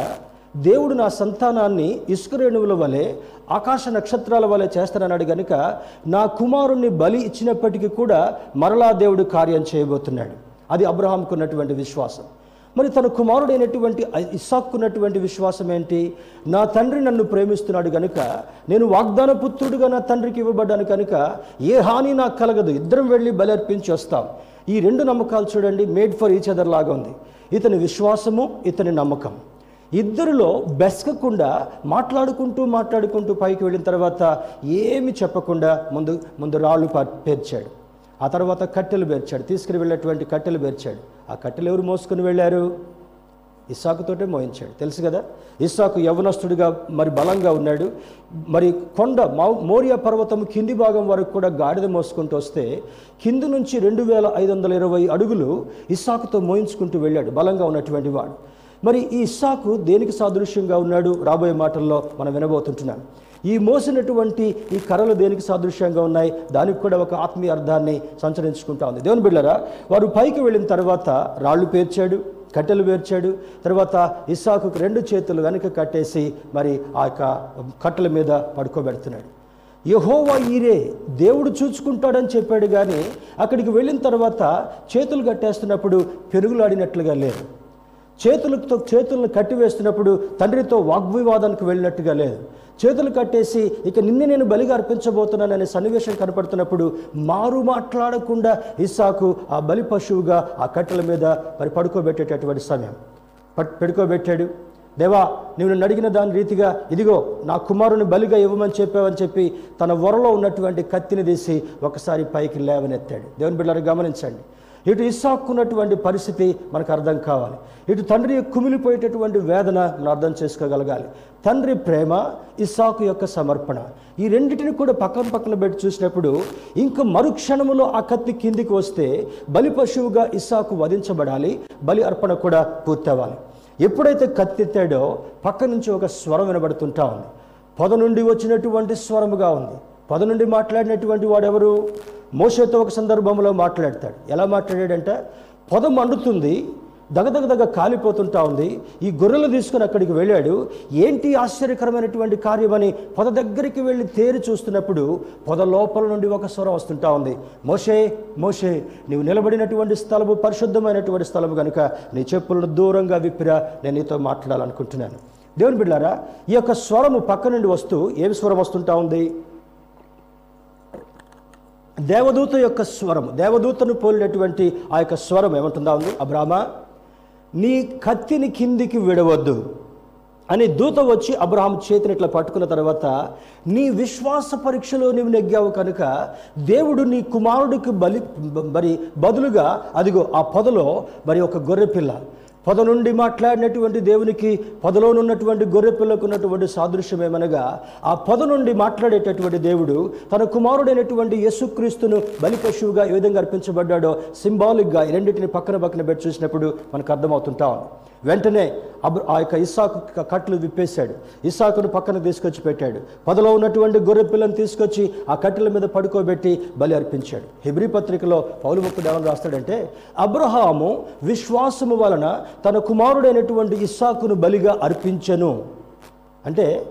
దేవుడు నా సంతానాన్ని ఇసుకరేణువుల వలె ఆకాశ నక్షత్రాల వలె చేస్తానన్నాడు గనుక నా కుమారుణ్ణి బలి ఇచ్చినప్పటికీ కూడా మరలా దేవుడు కార్యం చేయబోతున్నాడు. అది అబ్రహాంకు ఉన్నటువంటి విశ్వాసం. మరి తన కుమారుడైనటువంటి ఇస్సాక్కున్నటువంటి విశ్వాసం ఏంటి? నా తండ్రి నన్ను ప్రేమిస్తున్నాడు కనుక నేను వాగ్దాన పుత్రుడిగా నా తండ్రికి ఇవ్వబడ్డాను కనుక ఏ హాని నాకు కలగదు. ఇద్దరం వెళ్ళి బలర్పించి వస్తాం. ఈ రెండు నమ్మకాలు చూడండి మేడ్ ఫర్ ఈచ్ అదర్ లాగా ఉంది. ఇతని విశ్వాసము ఇతని నమ్మకం. ఇద్దరిలో బెసకకుండా మాట్లాడుకుంటూ మాట్లాడుకుంటూ పైకి వెళ్ళిన తర్వాత ఏమి చెప్పకుండా ముందు ముందు రాళ్ళు పేర్చాడు. ఆ తర్వాత కట్టెలు పేర్చాడు. తీసుకుని వెళ్ళేటువంటి కట్టెలు పేర్చాడు. ఆ కట్టెలు ఎవరు మోసుకుని వెళ్ళారు? ఇస్సాకుతోటే మోయించాడు. తెలుసు కదా? ఇస్సాకు యవనస్తుడిగా మరి బలంగా ఉన్నాడు. మరి కొండ మౌ- పర్వతం కింది భాగం వరకు కూడా గాడిద మోసుకుంటూ వస్తే కింది నుంచి రెండు వేల ఐదు వందల ఇరవై అడుగులు ఇస్సాకుతో మోయించుకుంటూ వెళ్ళాడు బలంగా ఉన్నటువంటి వాడు. మరి ఈ ఇస్సాకు దేనికి సాదృశ్యంగా ఉన్నాడు? రాబోయే మాటల్లో మనం వినబోతుంటున్నాం. ఈ మోసినటువంటి ఈ కర్రలు దేనికి సాదృశ్యంగా ఉన్నాయి? దానికి కూడా ఒక ఆత్మీయ అర్థాన్ని సంచరించుకుంటా ఉంది. దేవుని బిళ్ళరా వారు పైకి వెళ్ళిన తర్వాత రాళ్ళు పేర్చాడు కట్టెలు పేర్చాడు తర్వాత ఇస్సాకు రెండు చేతులు వెనక కట్టేసి మరి ఆ యొక్క కట్టెల మీద పడుకోబెడుతున్నాడు. యహోవా ఈరే దేవుడు చూచుకుంటాడని చెప్పాడు కానీ అక్కడికి వెళ్ళిన తర్వాత చేతులు కట్టేస్తున్నప్పుడు పెరుగులాడినట్లుగా లేదు. చేతులతో చేతులను కట్టివేస్తున్నప్పుడు తండ్రితో వాగ్వివాదానికి వెళ్ళినట్టుగా లేదు. చేతులు కట్టేసి ఇక నిన్ను నేను బలిగా అర్పించబోతున్నాననే సన్నివేశం కనపడుతున్నప్పుడు మారు మాట్లాడకుండా ఇస్సాకు ఆ బలి పశువుగా ఆ కట్టెల మీద మరి పడుకోబెట్టేటటువంటి సమయం. పట్ పెడుకోబెట్టాడు. దేవా నువ్వు నన్ను అడిగిన దాని రీతిగా ఇదిగో నా కుమారుని బలిగా ఇవ్వమని చెప్పావని చెప్పి తన వరలో ఉన్నటువంటి కత్తిని తీసి ఒకసారి పైకి లేవనెత్తాడు. దేవుని బిడ్డలు గమనించండి. ఇటు ఇస్సాక్కున్నటువంటి పరిస్థితి మనకు అర్థం కావాలి. ఇటు తండ్రి కుమిలిపోయేటటువంటి వేదన మనం అర్థం చేసుకోగలగాలి. తండ్రి ప్రేమ ఇస్సాకు యొక్క సమర్పణ. ఈ రెండింటిని కూడా పక్కన పక్కన పెట్టి చూసినప్పుడు ఇంక మరుక్షణములో ఆ కత్తి కిందికి వస్తే బలి పశువుగా ఇస్సాకు వధించబడాలి బలి అర్పణ కూడా పూర్తవ్వాలి. ఎప్పుడైతే కత్తెత్తాడో పక్క నుంచి ఒక స్వరం వినబడుతుంటా ఉంది. పొద నుండి వచ్చినటువంటి స్వరముగా ఉంది. పొద నుండి మాట్లాడినటువంటి వాడెవరు? మోషతో ఒక సందర్భంలో మాట్లాడతాడు. ఎలా మాట్లాడాడంటే పొద మండుతుంది దగదగదగ కాలిపోతుంటా ఉంది ఈ గొర్రెలు తీసుకుని అక్కడికి వెళ్ళాడు. ఏంటి ఆశ్చర్యకరమైనటువంటి కార్యమని పొద దగ్గరికి వెళ్ళి తేరి చూస్తున్నప్పుడు పొద లోపల నుండి ఒక స్వరం వస్తుంటా ఉంది. మోషే మోషే నీవు నిలబడినటువంటి స్థలము పరిశుద్ధమైనటువంటి స్థలము కనుక నీ చెప్పులను దూరంగా విప్పిరా నేను నీతో మాట్లాడాలనుకుంటున్నాను. దేవుని బిడ్డారా ఈ యొక్క స్వరము పక్క నుండి వస్తూ ఏమి స్వరం వస్తుంటా ఉంది? దేవదూత యొక్క స్వరం దేవదూతను పోలినటువంటి ఆ యొక్క స్వరం ఏమంటుందా ఉంది? అబ్రామ నీ కత్తిని కిందికి విడవద్దు అని దూత వచ్చి అబ్రహాం చేతిని ఇట్లా పట్టుకున్న తర్వాత నీ విశ్వాస పరీక్షలో నువ్వు నెగ్గావు కనుక దేవుడు నీ కుమారుడికి బలి మరి బదులుగా అదిగో ఆ పొదలో మరి ఒక గొర్రె పిల్ల పొద నుండి మాట్లాడినటువంటి దేవునికి పొదలోనున్నటువంటి గొర్రె పిల్లకు ఉన్నటువంటి సాదృశ్యం ఏమనగా ఆ పొద నుండి మాట్లాడేటటువంటి దేవుడు తన కుమారుడైనటువంటి యేసుక్రీస్తును బలి పశువుగా ఏ విధంగా అర్పించబడ్డాడో సింబాలిక్గా ఈ రెండింటిని పక్కన పక్కన పెట్టి చూసినప్పుడు మనకు అర్థమవుతుంటా వెంటనే అబ్ర ఆ యొక్క ఇస్సాకు క- కట్లు విప్పేశాడు. ఇస్సాకును పక్కన తీసుకొచ్చి పెట్టాడు. పొదలో ఉన్నటువంటి గొర్రె పిల్లని తీసుకొచ్చి ఆ కట్టెల మీద పడుకోబెట్టి బలి అర్పించాడు. హెబ్రి పత్రికలో పౌలు ముక్కుడు ఏమని రాస్తాడంటే అబ్రహాము విశ్వాసము వలన తన కుమారుడైనటువంటి ఇస్సాకును బలిగా అర్పించను. అంటే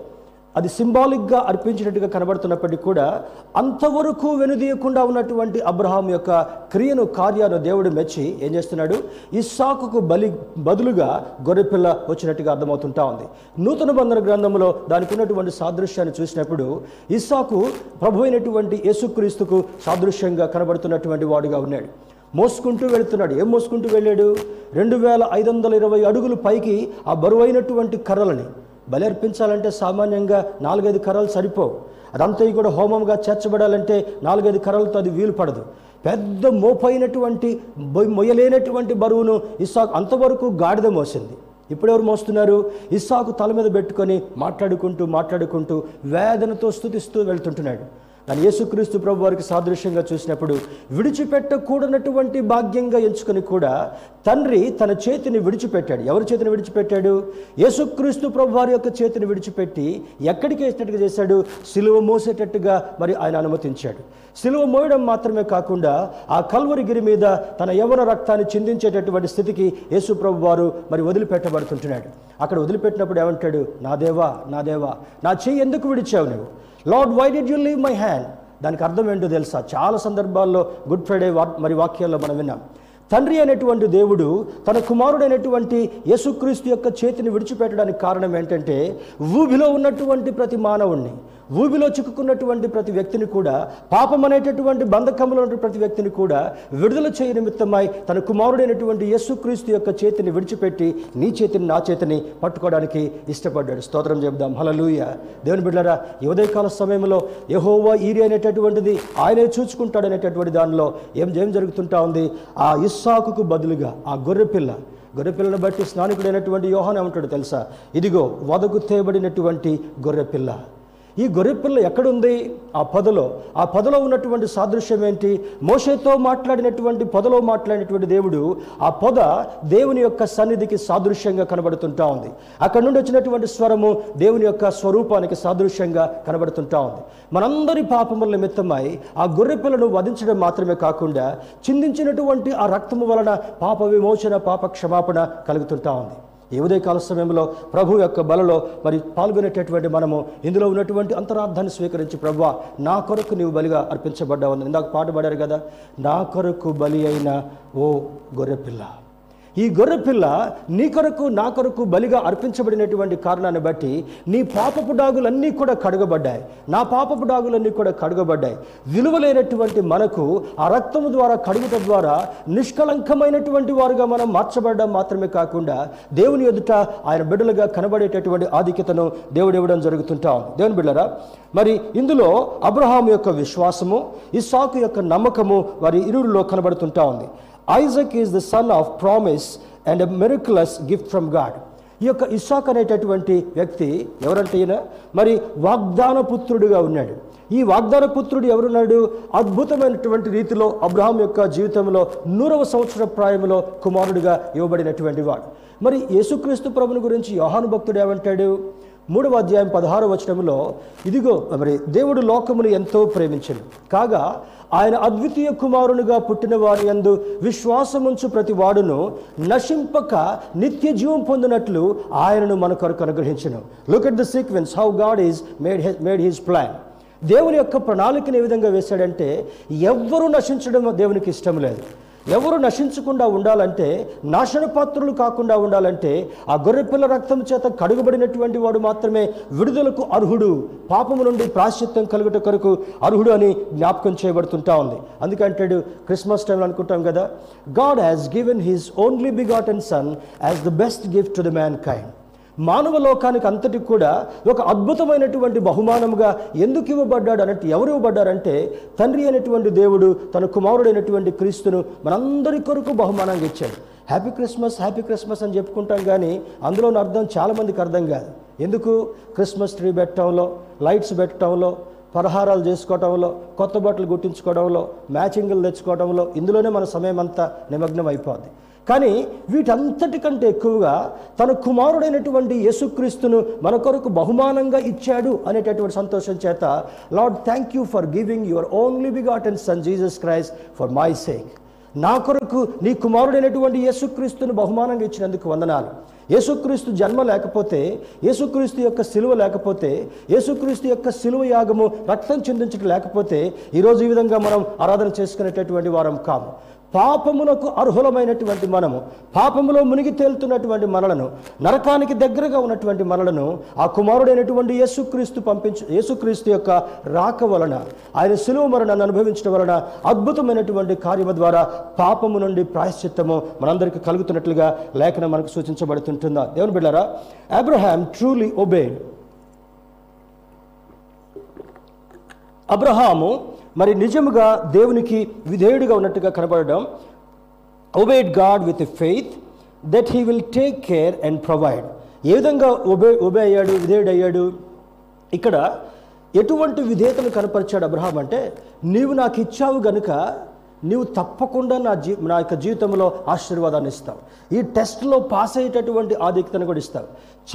అది సింబాలిక్గా అర్పించినట్టుగా కనబడుతున్నప్పటికీ కూడా అంతవరకు వెనుదీయకుండా ఉన్నటువంటి అబ్రహాం యొక్క క్రియను కార్యాను దేవుడు మెచ్చి ఏం చేస్తున్నాడు? ఇస్సాకుకు బలి బదులుగా గొర్రెపిల్ల వచ్చినట్టుగా అర్థమవుతుంటా ఉంది. నూతన బంధన గ్రంథంలో దానికి ఉన్నటువంటి సాదృశ్యాన్ని చూసినప్పుడు ఇస్సాకు ప్రభు అయినటువంటి యేసుక్రీస్తుకు సాదృశ్యంగా కనబడుతున్నటువంటి వాడుగా ఉన్నాడు. మోసుకుంటూ వెళుతున్నాడు. ఏం మోసుకుంటూ వెళ్ళాడు? రెండు వేల ఐదు వందల ఇరవై అడుగులు పైకి ఆ బరువైనటువంటి కర్రలని బలి అర్పించాలంటే సామాన్యంగా నాలుగైదు కర్రలు సరిపోవు. అదంతా కూడా హోమంగా చేర్చబడాలంటే నాలుగైదు కర్రలతో అది వీలు పడదు పెద్ద మోపైనటువంటి మొయ్యలేనటువంటి బరువును ఇస్సాకు అంతవరకు గాడిద మోసింది. ఇప్పుడెవరు మోస్తున్నారు? ఇస్సాకు తల మీద పెట్టుకొని మాట్లాడుకుంటూ మాట్లాడుకుంటూ వేదనతో స్థుతిస్తూ వెళ్తుంటున్నాడు. కానీ యేసుక్రీస్తు ప్రభు వారికి సాదృశ్యంగా చూసినప్పుడు విడిచిపెట్టకూడనటువంటి భాగ్యంగా ఎంచుకొని కూడా తండ్రి తన చేతిని విడిచిపెట్టాడు. ఎవరి చేతిని విడిచిపెట్టాడు? యేసుక్రీస్తు ప్రభు వారి యొక్క చేతిని విడిచిపెట్టి ఎక్కడికి వేసినట్టుగా చేశాడు? సిలువ మోసేటట్టుగా మరి ఆయన అనుమతించాడు. సిలువ మోయడం మాత్రమే కాకుండా ఆ కల్వరి గిరి మీద తన యవన రక్తాన్ని చిందించేటటువంటి స్థితికి యేసు ప్రభు వారు మరి వదిలిపెట్టబడుతుంటున్నాడు. అక్కడ వదిలిపెట్టినప్పుడు ఏమంటాడు? నా దేవా నా దేవా నా చెయ్యి ఎందుకు విడిచావు నువ్వు? Lord why did you leave my hand దానికి అర్థం ఏంటో తెలుసా? చాలా సందర్భాల్లో గుడ్ ఫ్రైడే మరి వాక్యాల్లో మనం విన్నాం. తండ్రి అయినటువంటి దేవుడు తన కుమారుడైనటువంటి యేసుక్రీస్తు యొక్క చేతిని విడిచిపెట్టడానికి కారణం ఏంటంటే ఊబిలో ఉన్నటువంటి ప్రతి మానవుణ్ణి ఊబిలో చిక్కుకున్నటువంటి ప్రతి వ్యక్తిని కూడా పాపం అనేటటువంటి బంధకంలో ఉన్న ప్రతి వ్యక్తిని కూడా విడుదల చేయ నిమిత్తమై తన కుమారుడైనటువంటి యేసుక్రీస్తు యొక్క చేతిని విడిచిపెట్టి నీ చేతిని నా చేతిని పట్టుకోవడానికి ఇష్టపడ్డాడు. స్తోత్రం చెప్దాం హలలుయ దేవుని బిడ్డరా ఈ ఉదయకాల సమయంలో యహోవా ఈరి అనేటటువంటిది ఆయనే చూచుకుంటాడు అనేటటువంటి దానిలో ఏం ఏం జరుగుతుంటా ఉంది? ఆ ఇస్సాకుకు బదులుగా ఆ గొర్రెపిల్ల గొర్రెపిల్లను బట్టి స్నానికుడైనటువంటి యోహాన్ ఏమంటాడు తెలుసా? ఇదిగో వదకు తేబడినటువంటి గొర్రెపిల్ల. ఈ గొర్రెపిల్ల ఎక్కడుంది? ఆ పొదలో. ఆ పొదలో ఉన్నటువంటి సాదృశ్యం ఏంటి? మోషేతో మాట్లాడినటువంటి పొదలో మాట్లాడినటువంటి దేవుడు ఆ పొద దేవుని యొక్క సన్నిధికి సాదృశ్యంగా కనబడుతుంటా ఉంది. అక్కడ నుండి వచ్చినటువంటి స్వరము దేవుని యొక్క స్వరూపానికి సాదృశ్యంగా కనబడుతుంటా ఉంది. మనందరి పాపముల నిమిత్తమై ఆ గొర్రెపిల్లను వధించడం మాత్రమే కాకుండా చిందించినటువంటి ఆ రక్తము వలన పాప విమోచన పాప క్షమాపణ కలుగుతుంటా ఉంది. ఈ ఉదయకాల సమయంలో ప్రభు యొక్క బలలో మరి పాల్గొనేటటువంటి మనము ఇందులో ఉన్నటువంటి అంతరార్థాన్ని స్వీకరించి ప్రభు నా కొరకు నీవు బలిగా అర్పించబడ్డావు ఇందాక పాట పాడారు కదా నా కొరకు బలి అయిన ఓ గొర్రెపిల్ల. ఈ గొర్రెపిల్ల నీ కొరకు నా కొరకు బలిగా అర్పించబడినటువంటి కారణాన్ని బట్టి నీ పాపపు డాగులన్నీ కూడా కడగబడ్డాయి. నా పాపపు డాగులన్నీ కూడా కడగబడ్డాయి. విలువలేనటువంటి మనకు ఆ రక్తము ద్వారా కడుగుట ద్వారా నిష్కలంకమైనటువంటి వారుగా మనం మార్చబడడం మాత్రమే కాకుండా దేవుని ఎదుట ఆయన బిడ్డలుగా కనబడేటటువంటి ఆధిక్యతను దేవుడు ఇవ్వడం జరుగుతుంటా ఉంది. దేవుని బిడ్డరా మరి ఇందులో అబ్రహాం యొక్క విశ్వాసము ఇస్సాకు యొక్క నమ్మకము వారి ఇరువురిలో కనబడుతుంటా ఉంది. Isaac is the son of promise and a miraculous gift from God ఈ యొక్క ఇస్సాక్ అనేటటువంటి వ్యక్తి ఎవరంటే ఈయన? మరి వాగ్దాన పుత్రుడిగా ఉన్నాడు. ఈ వాగ్దాన పుత్రుడు ఎవరున్నాడు? అద్భుతమైనటువంటి రీతిలో అబ్రహాం యొక్క జీవితంలో నూరవ సంవత్సర ప్రాయంలో కుమారుడిగా ఇవ్వబడినటువంటి వాడు. మరి యేసుక్రీస్తు ప్రభుని గురించి యోహాను భక్తుడు ఏమంటాడు? మూడవ అధ్యాయం పదహారు వచనంలో ఇదిగో మరి దేవుడు లోకమును ఎంతో ప్రేమించను. కాగా ఆయన అద్వితీయ కుమారునిగా పుట్టిన వారి యందు విశ్వాసముంచు ప్రతి వాడును నశింపక నిత్య జీవం పొందినట్లు ఆయనను మన కొరకు అనుగ్రహించను. Look at the sequence how God is made made his plan దేవుని యొక్క ప్రణాళికను ఏ విధంగా వేశాడంటే ఎవ్వరూ నశించడం దేవునికి ఇష్టం లేదు. ఎవరు నశించకుండా ఉండాలంటే నాశనపాత్రులు కాకుండా ఉండాలంటే ఆ గొర్రెపిల్ల రక్తం చేత కడుగబడినటువంటి వాడు మాత్రమే విడుదలకు అర్హుడు పాపము నుండి ప్రాశ్చిత్యం కలుగుట కొరకు అర్హుడు అని జ్ఞాపకం చేయబడుతుంటా ఉంది. అందుకంటాడు క్రిస్మస్ టైంలో అనుకుంటాం కదా God has given his only begotten son as the best gift to the mankind మానవ లోకానికి అంతటి కూడా ఒక అద్భుతమైనటువంటి బహుమానముగా ఎందుకు ఇవ్వబడ్డాడు అన్నట్టు ఎవరు ఇవ్వబడ్డారంటే తండ్రి అయినటువంటి దేవుడు తన కుమారుడైనటువంటి క్రీస్తును మనందరి కొరకు బహుమానంగా ఇచ్చాడు. హ్యాపీ క్రిస్మస్ హ్యాపీ క్రిస్మస్ అని చెప్పుకుంటాం కానీ అందులోని అర్థం చాలామందికి అర్థం కాదు. ఎందుకు? క్రిస్మస్ ట్రీ పెట్టడంలో లైట్స్ పెట్టడంలో పలహారాలు చేసుకోవడంలో కొత్త బట్టలు గుట్టించుకోవడంలో మ్యాచింగ్లు తెచ్చుకోవడంలో ఇందులోనే మన సమయం అంతా నిమగ్నం అయిపోద్ది కానీ వీటంతటికంటే ఎక్కువగా తన కుమారుడైనటువంటి యేసుక్రీస్తును మన కొరకు బహుమానంగా ఇచ్చాడు అనేటటువంటి సంతోషం చేత lord thank you for giving your only begotten son Jesus Christ for my sake నా కొరకు నీ కుమారుడైనటువంటి యేసుక్రీస్తును బహుమానంగా ఇచ్చినందుకు వందనాలు. యేసుక్రీస్తు జన్మ లేకపోతే యేసుక్రీస్తు యొక్క సిలువ లేకపోతే యేసుక్రీస్తు యొక్క సిలువ యాగము రక్తం చెందించడం లేకపోతే ఈరోజు ఈ విధంగా మనం ఆరాధన చేసుకునేటటువంటి వారం కాము. పాపమునకు అర్హులమైనటువంటి మనము పాపములో మునిగి తేలుతున్నటువంటి మనలను నరకానికి దగ్గరగా ఉన్నటువంటి మనలను ఆ కుమారుడైనటువంటి యేసుక్రీస్తు పంపించు యేసుక్రీస్తు యొక్క రాక వలన ఆయన సులువ మరణాన్ని అనుభవించడం వలన అద్భుతమైనటువంటి కార్యము ద్వారా పాపము నుండి ప్రాయశ్చిత్తము మనందరికీ కలుగుతున్నట్లుగా లేఖనం మనకు సూచించబడుతుంటుందా? దేవుని బిడ్డారా అబ్రహాం ట్రూలీ ఒబేడ్ అబ్రహాము మరి నిజముగా దేవునికి విధేయుడిగా ఉన్నట్టుగా కనబడడం obeyed God with faith that he will take care and provide ఏ విధంగా ఒబే ఒబే అయ్యాడు విధేయుడు అయ్యాడు? ఇక్కడ ఎటువంటి విధేయతను కనపరిచాడు అబ్రహాం అంటే నీవు నాకు ఇచ్చావు గనుక నీవు తప్పకుండా నా జీ నా యొక్క జీవితంలో ఆశీర్వాదాన్ని ఇస్తావు. ఈ టెస్ట్లో పాస్ అయ్యేటటువంటి ఆధిక్యతను కూడా ఇస్తావు.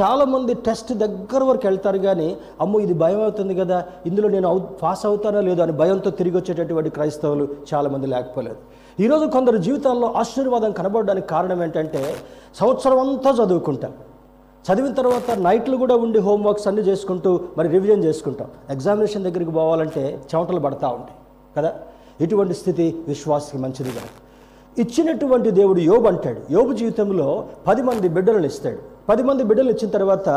చాలామంది టెస్ట్ దగ్గర వరకు వెళ్తారు కానీ అమ్మో ఇది భయం అవుతుంది కదా ఇందులో నేను అవు పాస్ అవుతానో లేదో అని భయంతో తిరిగి వచ్చేటటువంటి క్రైస్తవులు చాలామంది లేకపోలేదు. ఈరోజు కొందరు జీవితాల్లో ఆశీర్వాదం కనబడడానికి కారణం ఏంటంటే సంవత్సరం అంతా చదువుకుంటాం. చదివిన తర్వాత నైట్లు కూడా ఉండి హోంవర్క్స్ అన్నీ చేసుకుంటూ మరి రివిజన్ చేసుకుంటాం. ఎగ్జామినేషన్ దగ్గరికి పోవాలంటే చెమటలు పడతా ఉంటాయి. కదా? ఇటువంటి స్థితి విశ్వాసకి మంచిది కాదు. ఇచ్చినటువంటి దేవుడు యోబు అంటాడు. యోబు జీవితంలో పది మంది బిడ్డలను ఇస్తాడు. పది మంది బిడ్డలు ఇచ్చిన తర్వాత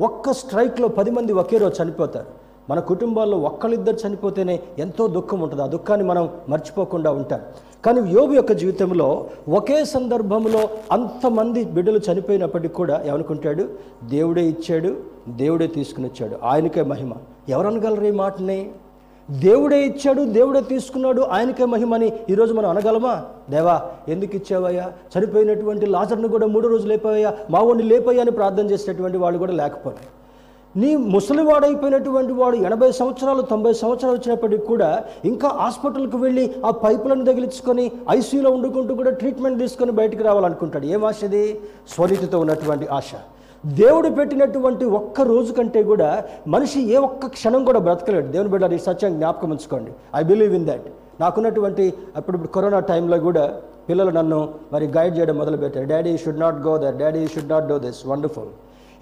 ఒక్క స్ట్రైక్లో పది మంది ఒకే రోజు చనిపోతారు. మన కుటుంబాల్లో ఒక్కళ్ళిద్దరు చనిపోతేనే ఎంతో దుఃఖం ఉంటుంది. ఆ దుఃఖాన్ని మనం మర్చిపోకుండా ఉంటాం. కానీ యోబు యొక్క జీవితంలో ఒకే సందర్భంలో అంతమంది బిడ్డలు చనిపోయినప్పటికీ కూడా ఏమనుకుంటాడు? దేవుడే ఇచ్చాడు దేవుడే తీసుకుని వచ్చాడు ఆయనకే మహిమ. ఎవరనగలరు ఈ మాటని? దేవుడే ఇచ్చాడు దేవుడే తీసుకున్నాడు ఆయనకే మహిమని ఈరోజు మనం అనగలమా? దేవా ఎందుకు ఇచ్చావయ్యా? చనిపోయినటువంటి లాజర్ను కూడా మూడు రోజులు లేపావయ్యా మా వాడిని లేపయ్యా అని ప్రార్థన చేసేటటువంటి వాళ్ళు కూడా లేకపోయారు నీ ముసలివాడైపోయినటువంటి వాడు ఎనభై సంవత్సరాలు తొంభై సంవత్సరాలు వచ్చినప్పటికి కూడా ఇంకా హాస్పిటల్కి వెళ్ళి ఆ పైపులను తగిలించుకొని ఐసీయూలో వండుకుంటూ కూడా ట్రీట్మెంట్ తీసుకొని బయటకు రావాలనుకుంటాడు. ఏం ఆశది స్వరీతితో ఉన్నటువంటి ఆశ. దేవుడు పెట్టినటువంటి ఒక్క రోజు కంటే కూడా మనిషి ఏ ఒక్క క్షణం కూడా బ్రతకలేడు. దేవుని బిడ్డ ఈ సత్యం జ్ఞాపకం ఉంచుకోండి. ఐ బిలీవ్ ఇన్ దాట్ నాకున్నటువంటి అప్పుడు కరోనా టైంలో కూడా పిల్లలు నన్ను మరి గైడ్ చేయడం మొదలుపెట్టారు. Daddy should not go there daddy should not do this wonderful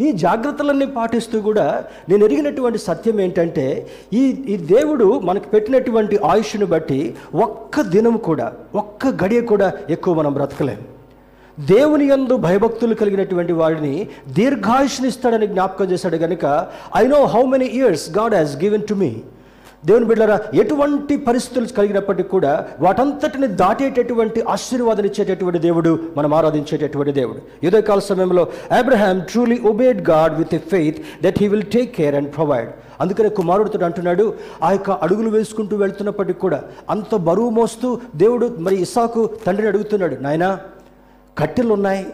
ఈ జాగ్రత్తలన్నీ పాటిస్తూ కూడా నేను ఎరిగినటువంటి సత్యం ఏంటంటే ఈ ఈ దేవుడు మనకు పెట్టినటువంటి ఆయుష్ను బట్టి ఒక్క దినం కూడా ఒక్క గడియ కూడా ఎక్కువ మనం బ్రతకలేము. దేవుని యందు భయభక్తులు కలిగినటువంటి వాడిని దీర్ఘాయుష్నిస్తాడని జ్ఞాపకం చేశాడు కనుక I know how many years God has given to me దేవుని బిడ్డరా ఎటువంటి పరిస్థితులు కలిగినప్పటికీ కూడా వాటంతటిని దాటేటటువంటి ఆశీర్వాదం ఇచ్చేటటువంటి దేవుడు మనం ఆరాధించేటటువంటి దేవుడు. ఇదే కాల సమయంలో Abraham truly obeyed God with a faith that he will take care and provide అందుకనే కుమారుడితో అంటున్నాడు ఆ యొక్క అడుగులు వేసుకుంటూ వెళ్తున్నప్పటికీ కూడా అంత బరువు మోస్తూ దేవుడు మరి ఇసాకు తండ్రిని అడుగుతున్నాడు నాయనా కట్టెలు ఉన్నాయి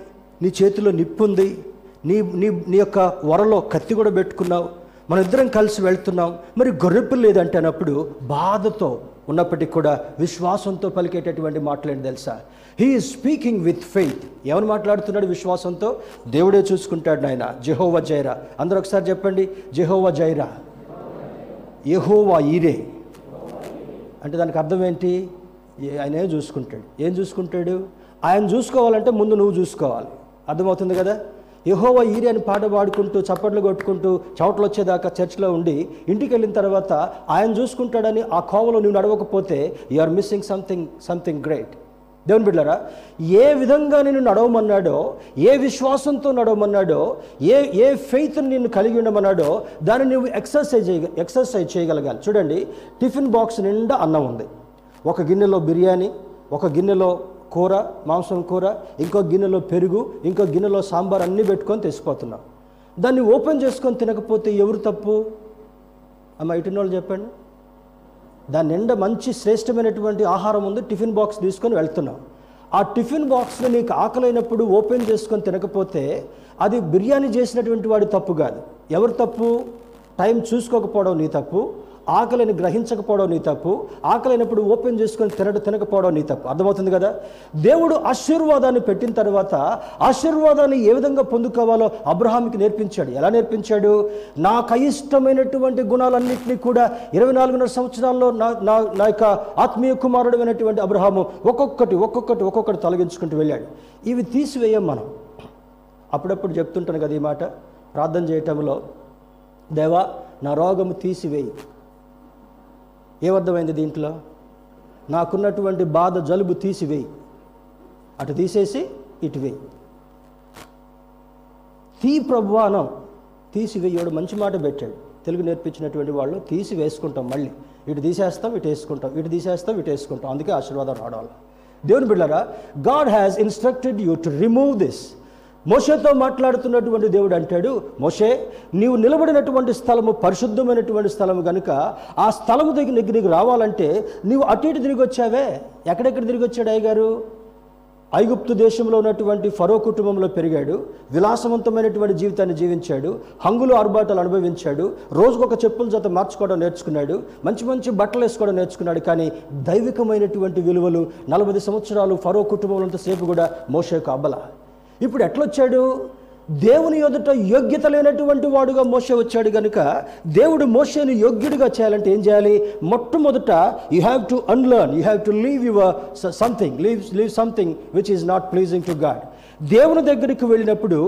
నీ చేతిలో నిప్పు ఉంది నీ నీ నీ యొక్క వరలో కత్తి కూడా పెట్టుకున్నావు మన ఇద్దరం కలిసి వెళ్తున్నాం. మరి గొర్రెపిల్ల లేదంటే అన్నప్పుడు బాధతో ఉన్నప్పటికీ కూడా విశ్వాసంతో పలికేటటువంటి మాట్లాడి తెలుసా? హీ స్పీకింగ్ విత్ ఫెయిత్ ఎవరు మాట్లాడుతున్నాడు విశ్వాసంతో? దేవుడే చూసుకుంటాడు నాయన. Jehovah Jireh. అందరూ ఒకసారి చెప్పండి. జెహోవా జైరా. యెహోవా ఈరే. అంటే దానికి అర్థం ఏంటి? ఆయన ఏం చూసుకుంటాడు? ఏం చూసుకుంటాడు? ఆయన చూసుకోవాలంటే ముందు నువ్వు చూసుకోవాలి. అర్థమవుతుంది కదా? యహోవ ఈరే అని పాట పాడుకుంటూ చప్పట్లు కొట్టుకుంటూ చవట్లు వచ్చేదాకా చర్చిలో ఉండి ఇంటికి వెళ్ళిన తర్వాత ఆయన చూసుకుంటాడని ఆ కోవలో నువ్వు నడవకపోతే you are missing something something great దేవుని బిడ్డారా ఏ విధంగా నేను నడవమన్నాడో ఏ విశ్వాసంతో నడవమన్నాడో ఏ ఏ ఫెయిత్ నిన్ను కలిగి ఉండమన్నాడో దాన్ని నువ్వు ఎక్సర్సైజ్ చేయ ఎక్సర్సైజ్ చేయగలగాలి. చూడండి టిఫిన్ బాక్స్ నిండా అన్నం ఉంది. ఒక గిన్నెలో బిర్యానీ ఒక గిన్నెలో కూర మాంసం కూర ఇంకో గిన్నెలో పెరుగు ఇంకో గిన్నెలో సాంబార్ అన్నీ పెట్టుకొని తెచ్చిపోతున్నాం దాన్ని ఓపెన్ చేసుకొని తినకపోతే ఎవరు తప్పు? అమ్మ ఇటున్న వాళ్ళు చెప్పండి. దాని నిండా మంచి శ్రేష్టమైనటువంటి ఆహారం ఉంది టిఫిన్ బాక్స్ తీసుకొని వెళ్తున్నాం. ఆ టిఫిన్ బాక్స్ని నీకు ఆకలైనప్పుడు ఓపెన్ చేసుకొని తినకపోతే అది బిర్యానీ చేసినటువంటి వాడి తప్పు కాదు. ఎవరు తప్పు? టైం చూసుకోకపోవడం నీ తప్పు. ఆకలిని గ్రహించకపోవడం నీ తప్పు. ఆకలైనప్పుడు ఓపెన్ చేసుకొని తినడం తినకపోవడం నీ తప్పు. అర్థమవుతుంది కదా? దేవుడు ఆశీర్వాదాన్ని పెట్టిన తర్వాత ఆశీర్వాదాన్ని ఏ విధంగా పొందుకోవాలో అబ్రహాంకి నేర్పించాడు. ఎలా నేర్పించాడు? నాకు అయిష్టమైనటువంటి గుణాలన్నింటినీ కూడా ఇరవై నాలుగున్నర సంవత్సరాల్లో నా నా నా యొక్క ఆత్మీయ కుమారుడు అయినటువంటి అబ్రహాము ఒక్కొక్కటి ఒక్కొక్కటి ఒక్కొక్కటి తొలగించుకుంటూ వెళ్ళాడు. ఇవి తీసివేయం మనం. అప్పుడప్పుడు చెప్తుంటాను కదా ఈ మాట. ప్రార్థన చేయటంలో దేవా నా రోగము తీసివేయి. ఏమర్థమైంది దీంట్లో? నాకున్నటువంటి బాధ జలుబు తీసివేయి. అటు తీసేసి ఇటు వేయి. తీ ప్రభువానం తీసివేయడు మంచి మాట పెట్టాడు. తెలుగు నేర్పించినటువంటి వాళ్ళు తీసి వేసుకుంటాం మళ్ళీ. ఇటు తీసేస్తాం ఇటు వేసుకుంటాం ఇటు తీసేస్తాం ఇటు వేసుకుంటాం. అందుకే ఆశీర్వాదం రావడం దేవుని బిడ్డరా God has instructed you to remove this మోషేతో మాట్లాడుతున్నటువంటి దేవుడు అంటాడు మోషే నీవు నిలబడినటువంటి స్థలము పరిశుద్ధమైనటువంటి స్థలము కనుక ఆ స్థలము దగ్గర నీకు నీకు రావాలంటే నీవు అటు ఇటు తిరిగి వచ్చావే? ఎక్కడెక్కడ తిరిగి వచ్చాడు అయ్యగారు? ఐగుప్తు దేశంలో ఉన్నటువంటి ఫరో కుటుంబంలో పెరిగాడు విలాసవంతమైనటువంటి జీవితాన్ని జీవించాడు హంగులు ఆర్భాటాలు అనుభవించాడు రోజుకొక చెప్పుల జత మార్చుకోవడం నేర్చుకున్నాడు మంచి మంచి బట్టలు వేసుకోవడం నేర్చుకున్నాడు కానీ దైవికమైనటువంటి విలువలు నలభై సంవత్సరాలు ఫరో కుటుంబంలో సేపు కూడా మోషేకు అబ్బల. ఇప్పుడు ఎట్లొచ్చాడు? దేవుని ఎదుట యోగ్యత లేనటువంటి వాడుగా మోసే వచ్చాడు కనుక దేవుడు మోసేని యోగ్యుడిగా చేయాలంటే ఏం చేయాలి? మొట్టమొదట you have to unlearn you have to leave your something leave leave something which is not pleasing to God దేవుని దగ్గరికి వెళ్ళినప్పుడు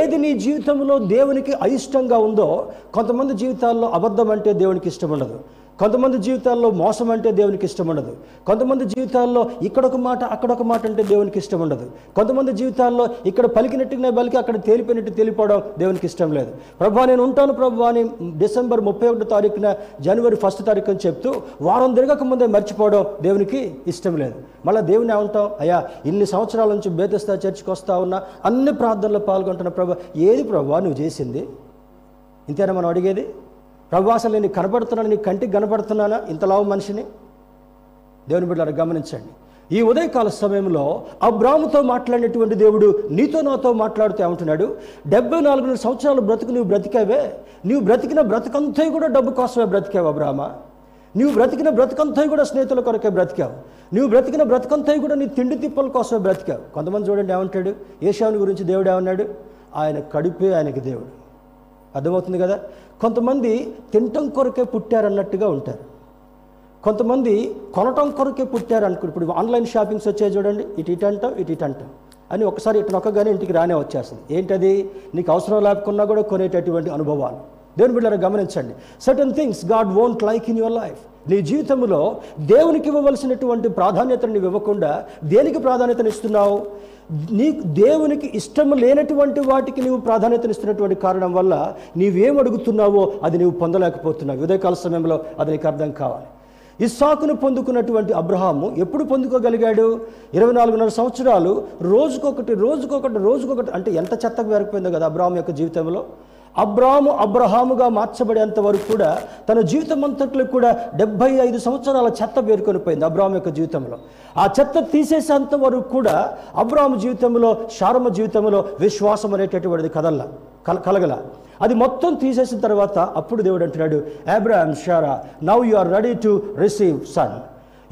ఏది నీ జీవితంలో దేవునికి అయిష్టంగా ఉందో కొంతమంది జీవితాల్లో అబద్ధం అంటే దేవునికి ఇష్టం ఉండదు. కొంతమంది జీవితాల్లో మోసం అంటే దేవునికి ఇష్టం ఉండదు. కొంతమంది జీవితాల్లో ఇక్కడొక మాట అక్కడొక మాట అంటే దేవునికి ఇష్టం ఉండదు. కొంతమంది జీవితాల్లో ఇక్కడ పలికినట్టుగానే పలికి అక్కడ తేలిపోయినట్టు తేలిపోవడం దేవునికి ఇష్టం లేదు. ప్రభా నేను ఉంటాను ప్రభు అని డిసెంబర్ ముప్పై ఒకటో తారీఖున జనవరి ఫస్ట్ తారీఖు అని చెప్తూ వారం తిరగక ముందే మర్చిపోవడం దేవునికి ఇష్టం లేదు. మళ్ళీ దేవుని ఏమంటాం? అయ్యా ఇన్ని సంవత్సరాల నుంచి బేతస్తా చర్చికి వస్తా ఉన్నా అన్ని ప్రార్థనలో పాల్గొంటున్న ప్రభా ఏది ప్రభా నువ్వు చేసింది? ఇంతేనా మనం అడిగేది? ప్రభు అసలు నేను కనబడుతున్నాను నీ కంటికి కనబడుతున్నానా? ఇంతలావు మనిషిని? దేవుని బిడ్డలు గమనించండి. ఈ ఉదయకాల సమయంలో అబ్రాముతో మాట్లాడినటువంటి దేవుడు నీతో నాతో మాట్లాడుతూ ఏమంటున్నాడు? డెబ్బై నాలుగు సంవత్సరాలు బ్రతుకు నువ్వు బ్రతికావే? నువ్వు బ్రతికిన బ్రతకంతా కూడా డబ్బు కోసమే బ్రతికావు అబ్రామ నీవు బ్రతికిన బ్రతకంతా కూడా స్నేహితుల కొరకే బ్రతికావు. నువ్వు బ్రతికిన బ్రతకంతా కూడా నీ తిండి తిప్పల కోసమే బ్రతికావు. కొంతమంది చూడండి ఏమంటాడు? ఏషావుని గురించి దేవుడు ఏమన్నాడు? ఆయన కడుపే ఆయనకి దేవుడు. అర్థమవుతుంది కదా? కొంతమంది తినటం కొరకే పుట్టారన్నట్టుగా ఉంటారు. కొంతమంది కొనటం కొరకే పుట్టారు అనుకో ఇప్పుడు ఆన్లైన్ షాపింగ్స్ వచ్చాయి చూడండి. ఇటు ఇటు అంటాం ఇటు ఇటు అంటాం. అని ఒకసారి ఇటు నొక్కగానే ఇంటికి రానే వచ్చేస్తుంది. ఏంటది? నీకు అవసరం లేకున్నా కూడా కొనేటటువంటి అనుభవాలు. దేవుని బిడ్డలారా గమనించండి. Certain things God won't like in your life నీ జీవితంలో దేవునికి ఇవ్వవలసినటువంటి ప్రాధాన్యతను నువ్వు ఇవ్వకుండా దేనికి ప్రాధాన్యతనిస్తున్నావు నీ దేవునికి ఇష్టం లేనటువంటి వాటికి నీవు ప్రాధాన్యతనిస్తున్నటువంటి కారణం వల్ల నీవేం అడుగుతున్నావో అది నీవు పొందలేకపోతున్నావు. ఉదయకాల సమయంలో అది నీకు అర్థం కావాలి. ఇస్సాకును పొందుకున్నటువంటి అబ్రహాము ఎప్పుడు పొందుకోగలిగాడు? ఇరవై నాలుగున్నర సంవత్సరాలు రోజుకొకటి రోజుకొకటి రోజుకొకటి అంటే ఎంత చెత్తకు వేరకపోయిందో కదా అబ్రహాం యొక్క జీవితంలో? అబ్రాము అబ్రహాముగా మార్చబడేంత వరకు కూడా తన జీవితం అంతట్లో కూడా డెబ్బై ఐదు సంవత్సరాల చెత్త పేర్కొని పోయింది అబ్రాహం యొక్క జీవితంలో. ఆ చెత్త తీసేసేంత వరకు కూడా అబ్రాహం జీవితంలో శారమ జీవితంలో విశ్వాసం అనేటటువంటిది కదల్లా కల కలగల. అది మొత్తం తీసేసిన తర్వాత అప్పుడు దేవుడు అంటున్నాడు Abraham Sarah now you are ready to receive son.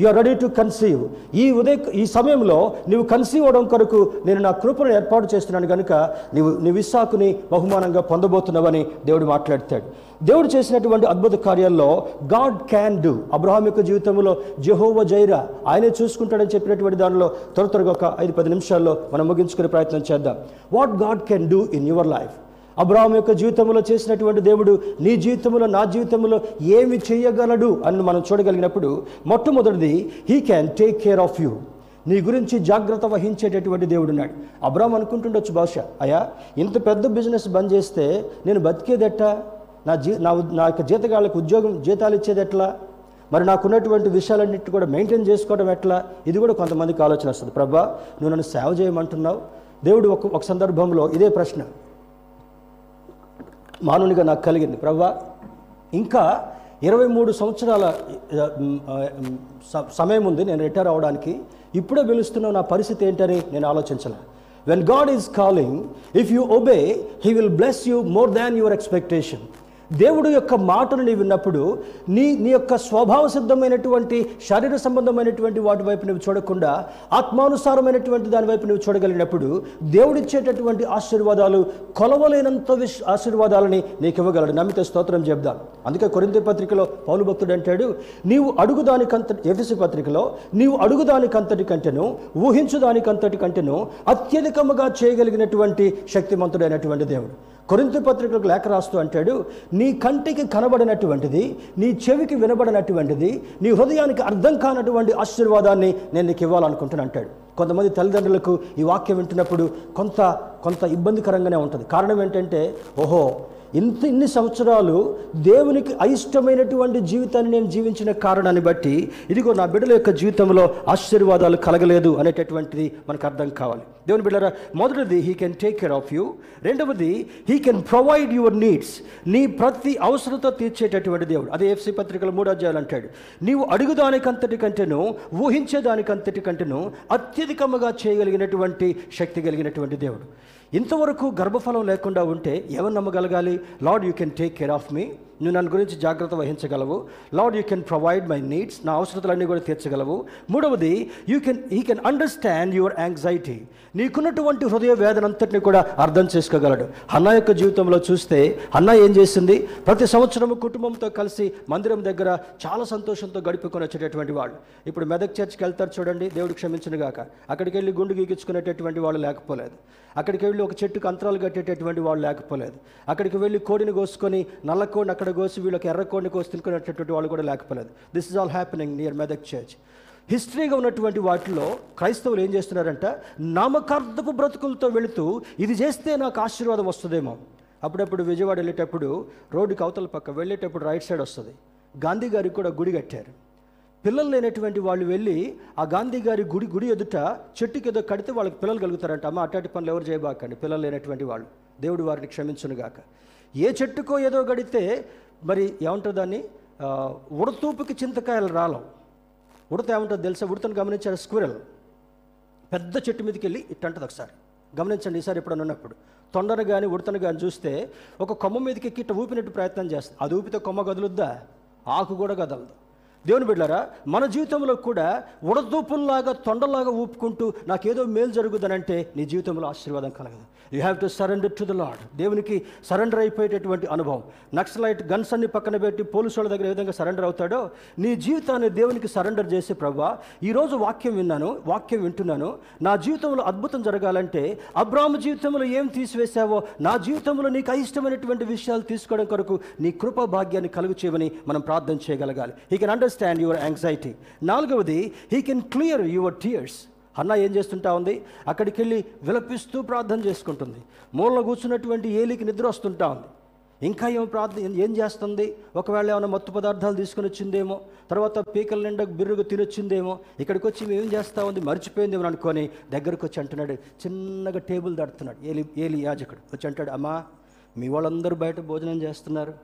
You are ready to conceive ఈ ఉదయ ఈ సమయంలో నీవు కన్సీవ్ అవడం కొరకు నేను నా కృపను ఏర్పాటు చేస్తున్నాను కనుక నీవు నీ విశాఖని బహుమానంగా పొందబోతున్నావని దేవుడు మాట్లాడతాడు. దేవుడు చేసినటువంటి అద్భుత కార్యాల్లో గాడ్ క్యాన్ డూ అబ్రహాం యొక్క జీవితంలో జెహోవ జైరా ఆయనే చూసుకుంటాడని చెప్పినటువంటి దానిలో త్వర త్వరగా ఒక ఐదు పది నిమిషాల్లో మనం ముగించుకునే ప్రయత్నం చేద్దాం. What God can do in your life Abraham యొక్క జీవితంలో చేసినటువంటి దేవుడు నీ జీవితంలో నా జీవితంలో ఏమి చేయగలడు అని మనం చూడగలిగినప్పుడు మొట్టమొదటిది he can take care of you నీ గురించి జాగ్రత్త వహించేటటువంటి దేవుడు ఉన్నాడు. అబ్రాహం అనుకుంటుండొచ్చు బహుశా అయ్యా ఇంత పెద్ద బిజినెస్ బంద్ చేస్తే నేను బతికేదెట్ట? నా జీ నా నా యొక్క జీతగాళ్ళకి ఉద్యోగం జీతాలు ఇచ్చేది ఎట్లా? మరి నాకున్నటువంటి విషయాలన్నిటి కూడా మెయింటైన్ చేసుకోవడం ఎట్లా? ఇది కూడా కొంతమందికి ఆలోచన వస్తుంది. ప్రభా నువ్వు నన్ను సేవ చేయమంటున్నావు. దేవుడు ఒక ఒక సందర్భంలో ఇదే ప్రశ్న. మానవునిగా నాకు కలిగింది. ప్రవ్వా ఇంకా ఇరవై మూడు సంవత్సరాల సమయం ఉంది నేను రిటైర్ అవడానికి. ఇప్పుడే పిలుస్తున్న నా పరిస్థితి ఏంటని నేను ఆలోచించలే. When God is calling if you obey he will bless you more than your expectation దేవుడు యొక్క మాటను నీ విన్నప్పుడు నీ నీ యొక్క స్వభావ సిద్ధమైనటువంటి శరీర సంబంధమైనటువంటి వాటి వైపు నువ్వు చూడకుండా ఆత్మానుసారమైనటువంటి దాని వైపు నువ్వు చూడగలిగినప్పుడు దేవుడిచ్చేటటువంటి ఆశీర్వాదాలు కొలవలేనంత విశ్ ఆశీర్వాదాలని నీకు ఇవ్వగలడు నమ్మితే స్తోత్రం చెప్దాం. అందుకే కొరింత పత్రికలో పౌలు భక్తుడు అంటాడు నీవు అడుగుదానికంత ఎఫ్ఎసి పత్రికలో నీవు అడుగుదానికంతటి కంటేను ఊహించు దానికంతటి కంటేను అత్యధికముగా చేయగలిగినటువంటి శక్తిమంతుడైనటువంటి దేవుడు. కొరింత పత్రికలకు లేఖ రాస్తూ అంటాడు నీ కంటికి కనబడినటువంటిది నీ చెవికి వినబడినటువంటిది నీ హృదయానికి అర్థం కానటువంటి ఆశీర్వాదాన్ని నేను నీకు ఇవ్వాలనుకుంటున్నాను అంటాడు. కొంతమంది తల్లిదండ్రులకు ఈ వాక్యం వింటున్నప్పుడు కొంత కొంత ఇబ్బందికరంగానే ఉంటుంది. కారణం ఏంటంటే ఓహో ఇంత ఇన్ని సంవత్సరాలు దేవునికి అయిష్టమైనటువంటి జీవితాన్ని నేను జీవించిన కారణాన్ని బట్టి ఇదిగో నా బిడ్డల యొక్క జీవితంలో ఆశీర్వాదాలు కలగలేదు అనేటటువంటిది మనకు అర్థం కావాలి. దేవుని బిడ్డరా మొదటిది he can take care of you రెండవది he can provide your needs నీ ప్రతి అవసరత తీర్చేటటువంటి దేవుడు. అదే ఎఫ్సి పత్రికల మూడో అధ్యాయులు అంటాడు. నీవు అడుగుదానికంతటి కంటేను ఊహించేదానికంతటి కంటేను అత్యధికముగా చేయగలిగినటువంటి శక్తి కలిగినటువంటి దేవుడు. ఇంతవరకు గర్భఫలం లేకుండా ఉంటే ఎవరు నమ్మగలగాలి? Lord you can take care of me నువ్వు నన్ను గురించి జాగ్రత్త వహించగలవు. Lord you can provide my needs నా అవసరతలన్నీ కూడా తీర్చగలవు. మూడవది you can he can understand your anxiety నీకున్నటువంటి హృదయ వేదన అంతటిని కూడా అర్థం చేసుకోగలడు. అన్న యొక్క జీవితంలో చూస్తే అన్న ఏం చేసింది? ప్రతి సంవత్సరం కుటుంబంతో కలిసి మందిరం దగ్గర చాలా సంతోషంతో గడుపుకొని వచ్చేటటువంటి వాళ్ళు. ఇప్పుడు మెదక్ చర్చ్కి వెళ్తారు చూడండి దేవుడు క్షమించనుగాక అక్కడికి వెళ్ళి గుండు గీకించుకునేటటువంటి వాళ్ళు లేకపోలేదు. అక్కడికి వెళ్ళి ఒక చెట్టుకు అంతరాలు కట్టేటటువంటి వాళ్ళు లేకపోలేదు. అక్కడికి వెళ్ళి కోడిని కోసుకొని నల్ల కోడిని అక్కడ కోసి వీళ్ళకి ఎర్రకోండి కోసి తినుకునేటటువంటి వాళ్ళు కూడా లేకపోలేదు. This is all happening near Medak church హిస్టరీగా ఉన్నటువంటి వాటిలో క్రైస్తవులు ఏం చేస్తున్నారంట? నామకార్థపు బ్రతుకులతో వెళుతూ ఇది చేస్తే నాకు ఆశీర్వాదం వస్తుందేమో. అప్పుడప్పుడు విజయవాడ వెళ్ళేటప్పుడు రోడ్డుకి అవతల పక్క వెళ్ళేటప్పుడు రైట్ సైడ్ వస్తుంది. గాంధీ గారికి కూడా గుడి కట్టారు. పిల్లలు లేనటువంటి వాళ్ళు వెళ్ళి ఆ గాంధీ గారి గుడి గుడి ఎదుట చెట్టుకి ఏదో కడితే వాళ్ళకి పిల్లలు కలుగుతారంట. అమ్మ అట్లాంటి పనులు ఎవరు చేయబాకండి? పిల్లలు లేనటువంటి వాళ్ళు. దేవుడు వారిని క్షమించునుగాక. ఏ చెట్టుకో ఏదో గడితే మరి ఏమంటారు దాన్ని? ఉడతూపుకి చింతకాయలు రాలం ఉడత ఏమంటుందో తెలుసా? ఉడతను గమనించారు? స్క్విరల్. పెద్ద చెట్టు మీదకి వెళ్ళి ఇట్టంటది ఒకసారి. గమనించండి ఈసారి ఎప్పుడన్నా ఉన్నప్పుడు. తొండను కానీ ఉడతను కానీ చూస్తే ఒక కొమ్మ మీదకి ఎక్కి ఊపినట్టు ప్రయత్నం చేస్తుంది అది ఊపితే కొమ్మ కదులుద్దా ఆకు కూడా కదలదు దేవుని బిడ్డారా మన జీవితంలో కూడా ఉడదూపుల్లాగా తొండలాగా ఊపుకుంటూ నాకేదో మేలు జరుగుదనంటే నీ జీవితంలో ఆశీర్వాదం కలగదు. You have to surrender to the Lord దేవునికి సరెండర్ అయిపోయేటటువంటి అనుభవం. నక్సలైట్ గన్స్ అన్ని పక్కన పెట్టి పోలీసు వాళ్ళ దగ్గర ఏ విధంగా సరెండర్ అవుతాడో నీ జీవితాన్ని దేవునికి సరెండర్ చేసి ప్రభా ఈరోజు వాక్యం విన్నాను వాక్యం వింటున్నాను. నా జీవితంలో అద్భుతం జరగాలంటే అబ్రాహ్మ జీవితంలో ఏం తీసివేశావో నా జీవితంలో నీకు అయిష్టమైనటువంటి విషయాలు తీసుకోవడం కొరకు నీ కృప భాగ్యాన్ని కలుగు చేయమని మనం ప్రార్థన చేయగలగాలి. He can understand your anxiety నాలుగవది he can clear your tears అన్న ఏం చేస్తుంటా ఉంది? అక్కడికి వెళ్ళి విలపిస్తూ ప్రార్థన చేసుకుంటుంది. మూలలో కూర్చున్నటువంటి ఏలికి నిద్ర వస్తుంటా ఉంది. ఇంకా ఏమో ప్రార్థన ఏం చేస్తుంది? ఒకవేళ ఏమైనా మత్తు పదార్థాలు తీసుకుని వచ్చిందేమో తర్వాత పీకల నిండా బిర్రుగా తినొచ్చిందేమో ఇక్కడికి వచ్చి మేము ఏం చేస్తా ఉంది? మర్చిపోయిందేమో అనుకొని దగ్గరకు వచ్చి అంటున్నాడు చిన్నగా టేబుల్ దాడుతున్నాడు ఏలి ఏలి యాజకుడు. వచ్చి అంటాడు అమ్మా మీ వాళ్ళందరూ బయట భోజనం చేస్తున్నారు.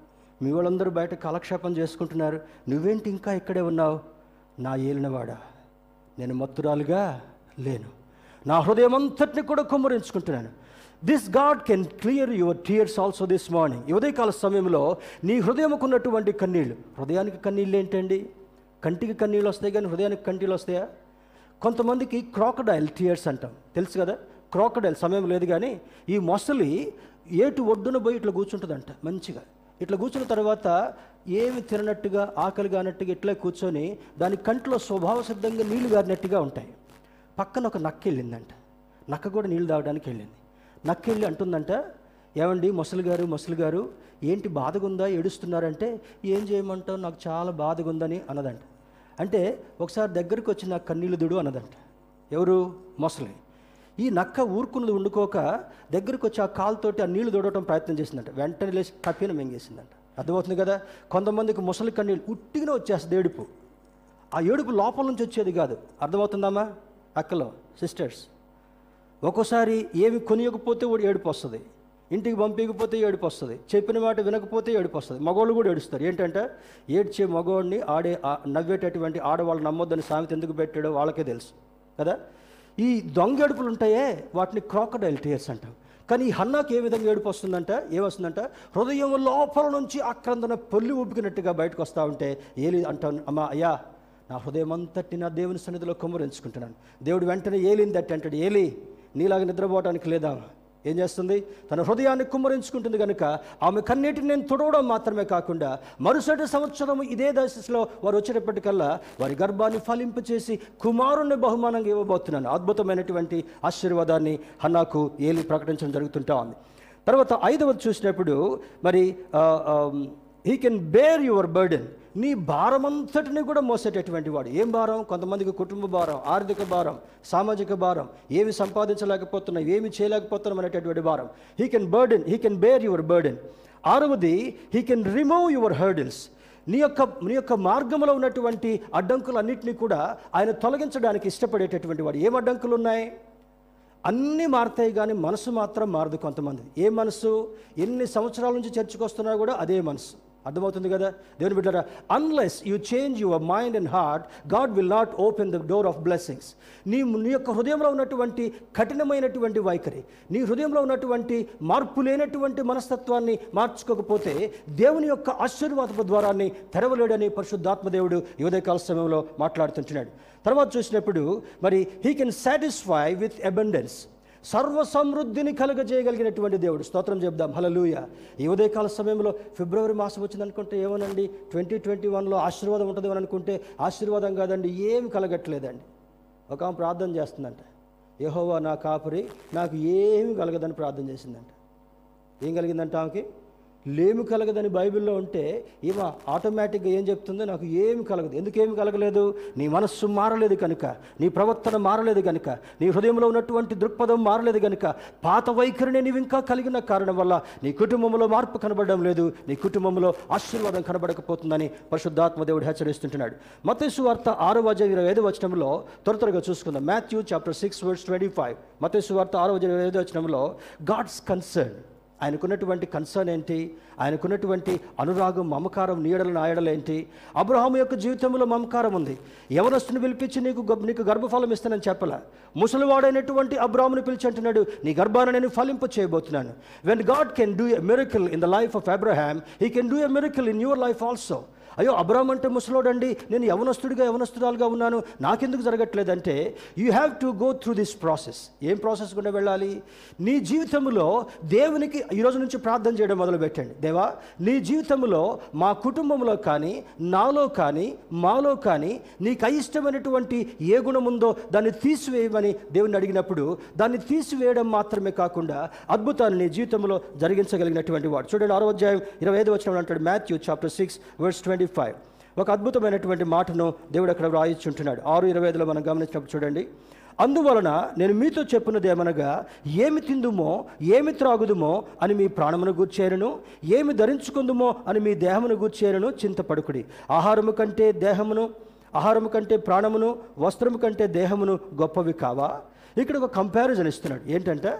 మీ వాళ్ళందరూ బయట కాలక్షేపం చేసుకుంటున్నారు. నువ్వేంటి ఇంకా ఇక్కడే ఉన్నావు? నా ఏలినవాడా? నేను మత్తురాలుగా లేను. నా హృదయం అంతటిని కూడా కుమ్మరించుకుంటున్నాను. This God can clear your tears also this morning ఉదయకాల సమయంలో నీ హృదయముకున్నటువంటి కన్నీళ్ళు. హృదయానికి కన్నీళ్ళు ఏంటండి? కంటికి కన్నీళ్ళు వస్తాయి కానీ హృదయానికి కన్నీళ్ళు వస్తాయా? కొంతమందికి క్రాకడైల్ టీయర్స్ అంటాం. తెలుసు కదా? క్రాకడైల్ సమయం లేదు కానీ ఈ మొసలి ఏటు ఒడ్డున పోయి ఇట్లా కూర్చుంటుందంట మంచిగా. ఇట్లా కూర్చున్న తర్వాత ఏమి తిననట్టుగా ఆకలి కానట్టుగా ఇట్లా కూర్చొని దాని కంట్లో స్వభావ సిద్ధంగా నీళ్ళు గారినట్టుగా ఉంటాయి. పక్కన ఒక నక్క వెళ్ళిందంట. నక్క కూడా నీళ్ళు తాగడానికి వెళ్ళింది. నక్క వెళ్ళి అంటుందంట ఏమండి ముసలి గారు ముసలి గారు ఏంటి బాధగా ఉందా ఏడుస్తున్నారంటే ఏం చేయమంటావు? నాకు చాలా బాధగా ఉందని అన్నదంట. అంటే ఒకసారి దగ్గరికి వచ్చి నాకు కన్నీళ్ళు దుడు అన్నదంట. ఎవరు? మొసలి. ఈ నక్క ఊరుకున్నది ఉండుకోక దగ్గరికి వచ్చి ఆ కాలుతోటి ఆ నీళ్ళు దూడటం ప్రయత్నం చేసిందంట. వెంటనే లేచి కప్పిన మింగేసిందంట. అర్థమవుతుంది కదా? కొంతమందికి ముసలి కన్నీళ్ళు ఉట్టిగానే వచ్చేస్తుంది ఏడుపు. ఆ ఏడుపు లోపల నుంచి వచ్చేది కాదు. అర్థమవుతుందమ్మా? అక్కలో సిస్టర్స్ ఒక్కోసారి ఏమి కొనియకపోతే కూడా ఏడుపు వస్తుంది. ఇంటికి పంపించకపోతే ఏడుపు వస్తుంది. చెప్పిన మాట వినకపోతే ఏడుపు వస్తుంది. మగవాళ్ళు కూడా ఏడుస్తారు. ఏంటంటే ఏడ్చే మగవాడిని ఆడే నవ్వేటటువంటి ఆడవాళ్ళు నమ్మొద్దని సామెత ఎందుకు పెట్టాడో వాళ్ళకే తెలుసు. కదా? ఈ దొంగ ఏడుపులు ఉంటాయే వాటిని క్రాకడైల్ టీయర్స్ అంటాం. కానీ ఈ హన్నాకి ఏ విధంగా ఏడుపు వస్తుందంట ఏమొస్తుందంట? హృదయం లోపల నుంచి ఆక్రందన పొల్లి ఊపికినట్టుగా బయటకు వస్తూ ఉంటే ఏలి అంటాను అమ్మా అయ్యా నా హృదయం అంతటి నా దేవుని సన్నిధిలో కుమ్మరించుకుంటున్నాను. దేవుడు వెంటనే ఏలింది అట్టి అంటాడు ఏలి నీలాగా నిద్రపోవడానికి లేదా? ఏం చేస్తుంది? తన హృదయాన్ని కుమ్మరించుకుంటుంది కనుక ఆమె కన్నీటిని నేను తుడవడం మాత్రమే కాకుండా మరుసటి సంవత్సరం ఇదే దశలో వారు వచ్చేటప్పటికల్లా వారి గర్భాన్ని ఫలింపచేసి కుమారుణ్ణి బహుమానంగా ఇవ్వబోతున్నాను. అద్భుతమైనటువంటి ఆశీర్వాదాన్ని హన్నాకు ఏలి ప్రకటించడం జరుగుతుంటా ఉంది. తర్వాత ఐదవది చూసినప్పుడు మరి he can bear your burden నీ భారమంతటిని కూడా మోసేటటువంటి వాడు. ఏం భారం? కొంతమందికి కుటుంబ భారం ఆర్థిక భారం సామాజిక భారం. ఏమి సంపాదించలేకపోతున్నాం ఏమి చేయలేకపోతున్నాం అనేటటువంటి భారం. He can burden he can bear your burden ఆరవది he can remove your hurdles నీ యొక్క నీ యొక్క మార్గంలో ఉన్నటువంటి అడ్డంకులన్నింటినీ కూడా ఆయన తొలగించడానికి ఇష్టపడేటటువంటి వాడు. ఏం అడ్డంకులు ఉన్నాయి అన్నీ మారుతాయి కానీ మనసు మాత్రం మారదు కొంతమంది. ఏ మనసు? ఎన్ని సంవత్సరాల నుంచి చర్చకు వస్తున్నా కూడా అదే మనసు. అర్థమవుతుంది కదా? దేవుని బిడ్డరా unless you change your mind and heart God will not open the door of blessings నీ నీ యొక్క హృదయంలో ఉన్నటువంటి కఠినమైనటువంటి వైఖరి నీ హృదయంలో ఉన్నటువంటి మార్పు లేనటువంటి మనస్తత్వాన్ని మార్చుకోకపోతే దేవుని యొక్క ఆశీర్వాదపు ద్వారాన్ని తెరవలేడని పరిశుద్ధాత్మదేవుడు యువదయకాల ఉదయకాల సమయంలో మాట్లాడుతుంటున్నాడు. తర్వాత చూసినప్పుడు మరి he can satisfy with abundance సర్వ సమృద్ధిని కలుగజేయగలిగినటువంటి దేవుడు. స్తోత్రం చెప్దాం. హలలుయ ఈ ఉదయకాల సమయంలో ఫిబ్రవరి మాసం వచ్చింది అనుకుంటే ఏమోనండి? ట్వంటీ ట్వంటీ వన్లో ఆశీర్వాదం ఉంటుంది అని అనుకుంటే ఆశీర్వాదం కాదండి ఏమి కలగట్లేదండి. ఒక ఆమె ప్రార్థన చేస్తుందంట. యహోవా నా కాపురి నాకు ఏమి కలగదని ప్రార్థన చేసిందంట. ఏం కలిగిందంట ఆమెకి? లేమి కలగదని బైబిల్లో ఉంటే ఈమె ఆటోమేటిక్గా ఏం చెప్తుందో నాకు ఏమి కలగదు. ఎందుకేమి కలగలేదు? నీ మనస్సు మారలేదు కనుక నీ ప్రవర్తన మారలేదు కనుక నీ హృదయంలో ఉన్నటువంటి దృక్పథం మారలేదు కనుక పాత వైఖరిని నీవు ఇంకా కలిగిన కారణం వల్ల నీ కుటుంబంలో మార్పు కనబడడం లేదు. నీ కుటుంబంలో ఆశీర్వాదం కనబడకపోతుందని పరిశుద్ధాత్మ దేవుడు హెచ్చరిస్తుంటున్నాడు. మతేసు వార్త ఆరో అధ్యాయం ఇరవై ఐదు వచనంలో త్వర త్వరగా చూసుకుందాం. Matthew chapter six words twenty five. మతేసు వార్త ఆరో అధ్యాయం ఇరవై ఐదు వచనంలో గాడ్స్ కన్సర్న్. ఆయనకున్నటువంటి కన్సర్న్ ఏంటి? ఆయనకున్నటువంటి అనురాగం మమకారం నీడలు నాయడలు ఏంటి? అబ్రహాం యొక్క జీవితంలో మమకారం ఉంది. యవనస్తుని పిలిపించి నీకు గర్భ- నీకు గర్భఫలం ఇస్తానని చెప్పలే. ముసలివాడైనటువంటి అబ్రాహ్ముని పిలిచి అంటున్నాడు నీ గర్భాన్ని నేను ఫలింప చేయబోతున్నాను. When God can do a miracle in the life of Abraham he can do a miracle in your life also అయ్యో అబ్రామ్ అంటే ముసలోడండి నేను యవనస్తుడిగా యవనస్తురాలుగా ఉన్నాను నాకెందుకు జరగట్లేదంటే you have to go through this process ఏం ప్రాసెస్ గుండా వెళ్ళాలి? నీ జీవితంలో దేవునికి ఈరోజు నుంచి ప్రార్థన చేయడం మొదలు పెట్టండి దేవా నీ జీవితంలో మా కుటుంబంలో కానీ నాలో కానీ మాలో కానీ నీకు అయిష్టమైనటువంటి ఏ గుణం ఉందో దాన్ని తీసివేయమని దేవుని అడిగినప్పుడు దాన్ని తీసివేయడం మాత్రమే కాకుండా అద్భుతాన్ని నీ జీవితంలో జరిగించగలిగినటువంటి వాడు. చూడండి ఆరో అధ్యాయం ఇరవై ఐదు వచ్చిన అంటాడు Matthew chapter six verse twenty five ఒక అద్భుతమైనటువంటి మాటను దేవుడు అక్కడ వ్రాయించుంటున్నాడు. ఆరు ఇరవై ఐదులో మనం గమనించినప్పుడు చూడండి. అందువలన నేను మీతో చెప్పినది ఏమనగా ఏమి తిందుమో ఏమి త్రాగుదుమో అని మీ ప్రాణమును గూర్చేరును ఏమి ధరించుకుందుమో అని మీ దేహమును గూర్చేరును చింతపడుకుడి. ఆహారము కంటే దేహమును ఆహారము కంటే ప్రాణమును వస్త్రము కంటే దేహమును గొప్పవి కావా? ఇక్కడ ఒక కంపారిజన్ ఇస్తున్నాడు. ఏంటంటే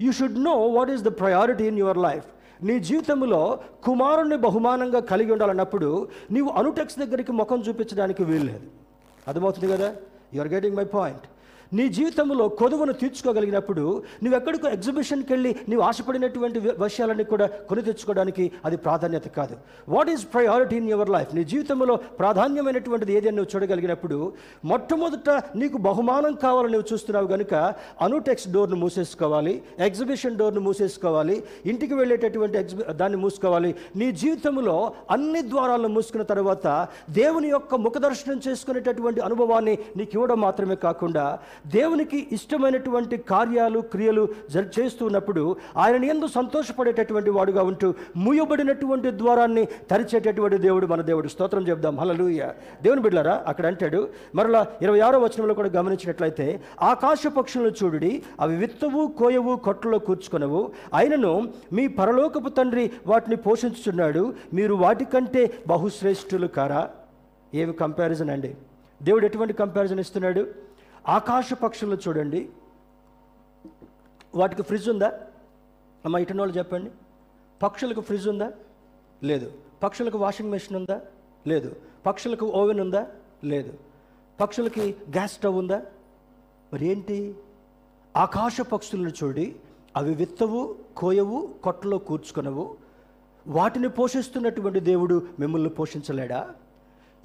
you should know what is the priority in your life నీ జీవితంలో కుమారుణ్ణి బహుమానంగా కలిగి ఉండాలన్నప్పుడు నీవు అనుటెక్స్ దగ్గరికి ముఖం చూపించడానికి వీల్లేదు అర్థమవుతుంది కదా? You are getting my point నీ జీవితంలో కొదువును తీర్చుకోగలిగినప్పుడు నువ్వు ఎక్కడికో ఎగ్జిబిషన్కి వెళ్ళి నీవు ఆశపడినటువంటి విషయాలన్నీ కూడా కొని తెచ్చుకోవడానికి అది ప్రాధాన్యత కాదు. What is priority in your life నీ జీవితంలో ప్రాధాన్యమైనటువంటిది ఏదైనా నువ్వు చూడగలిగినప్పుడు మొట్టమొదట నీకు బహుమానం కావాలని నువ్వు చూస్తున్నావు కనుక అనుటెక్స్ డోర్ను మూసేసుకోవాలి ఎగ్జిబిషన్ డోర్ను మూసేసుకోవాలి ఇంటికి వెళ్ళేటటువంటి ఎగ్జిబి దాన్ని మూసుకోవాలి. నీ జీవితంలో అన్ని ద్వారాలను మూసుకున్న తర్వాత దేవుని యొక్క ముఖదర్శనం చేసుకునేటటువంటి అనుభవాన్ని నీకు ఇవ్వడం మాత్రమే కాకుండా దేవునికి ఇష్టమైనటువంటి కార్యాలు క్రియలు జరి చేస్తూ ఉన్నప్పుడు ఆయన ఎందు సంతోషపడేటటువంటి వాడుగా ఉంటూ మూయబడినటువంటి ద్వారాన్ని తెరిచేటటువంటి దేవుడు మన దేవుడు. స్తోత్రం చెప్దాం. హలలుయ దేవుని బిడ్డారా అక్కడ అంటాడు మరలా ఇరవై ఆరో వచనంలో కూడా గమనించినట్లయితే ఆకాశ పక్షులను చూడుడి అవి విత్తవు కోయవు కొట్టలో కూర్చుకొనవు. అయినను మీ పరలోకపు తండ్రి వాటిని పోషించుచున్నాడు మీరు వాటికంటే బహుశ్రేష్ఠులు కారా? ఏమి కంపారిజన్ అండి? దేవుడు ఎటువంటి కంపారిజన్ ఇస్తున్నాడు? ఆకాశ పక్షులు చూడండి. వాటికి ఫ్రిడ్జ్ ఉందా? అమ్మ ఇటనోళ్ళు వాళ్ళు చెప్పండి. పక్షులకు ఫ్రిడ్జ్ ఉందా? లేదు. పక్షులకు వాషింగ్ మెషిన్ ఉందా? లేదు. పక్షులకు ఓవెన్ ఉందా? లేదు. పక్షులకి గ్యాస్ స్టవ్ ఉందా? మరి ఏంటి? ఆకాశ పక్షులను చూడి అవి విత్తవు కోయవు కొట్టలో కూర్చుకొనవు. వాటిని పోషిస్తున్నటువంటి దేవుడు మిమ్మల్ని పోషించలేడా?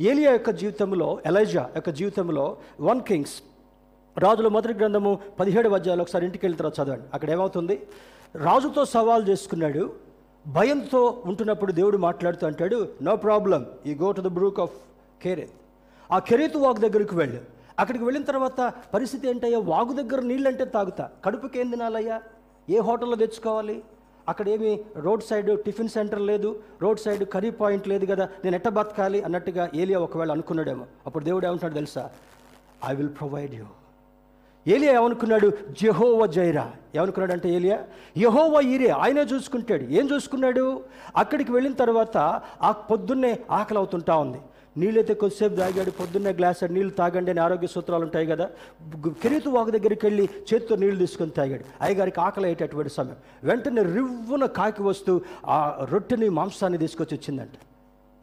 ఏలియా యొక్క జీవితంలో ఎలైజా యొక్క జీవితంలో వన్ కింగ్స్ రాజుల మొదటి గ్రంథము పదిహేడు అధ్యాయాలు ఒకసారి ఇంటికి వెళ్ళిన తర్వాత చదవండి. అక్కడ ఏమవుతుంది? రాజుతో సవాల్ చేసుకున్నాడు. భయంతో ఉంటున్నప్పుడు దేవుడు మాట్లాడుతూ అంటాడు నో ప్రాబ్లం ఈ go to the brook of Cherith ఆ కెరీతు వాగు దగ్గరికి వెళ్ళు. అక్కడికి వెళ్ళిన తర్వాత పరిస్థితి ఏంటయ్యా? వాగు దగ్గర నీళ్ళంటే తాగుతా. కడుపుకి ఏం తినాలయ్యా? ఏ హోటల్లో తెచ్చుకోవాలి? అక్కడ ఏమి రోడ్ సైడ్ టిఫిన్ సెంటర్ లేదు. రోడ్ సైడ్ కర్రీ పాయింట్ లేదు కదా. నేను ఎట్ట బతకాలి? అన్నట్టుగా ఏలియా ఒకవేళ అనుకున్నాడేమో. అప్పుడు దేవుడు ఏమంటాడు తెలుసా? ఐ విల్ ప్రొవైడ్ యూ ఏలియా ఏమనుకున్నాడు? జెహోవ జైరా. ఏమనుకున్నాడు అంటే ఏలియా? యహోవ ఈరే ఆయనే చూసుకుంటాడు. ఏం చూసుకున్నాడు? అక్కడికి వెళ్ళిన తర్వాత ఆ పొద్దున్నే ఆకలి అవుతుంటా ఉంది. నీళ్ళైతే కొద్దిసేపు తాగాడు. పొద్దున్నే గ్లాస్ నీళ్ళు తాగండి అని ఆరోగ్య సూత్రాలు ఉంటాయి కదా. కిరీతు వాకు దగ్గరికి వెళ్ళి చేతితో నీళ్ళు తీసుకొని తాగాడు. అయ్యగారికి ఆకలి అయ్యేటటువంటి సమయం. వెంటనే రివ్వున కాకి వస్తూ ఆ రొట్టెని మాంసాన్ని తీసుకొచ్చి ఇచ్చిందంట.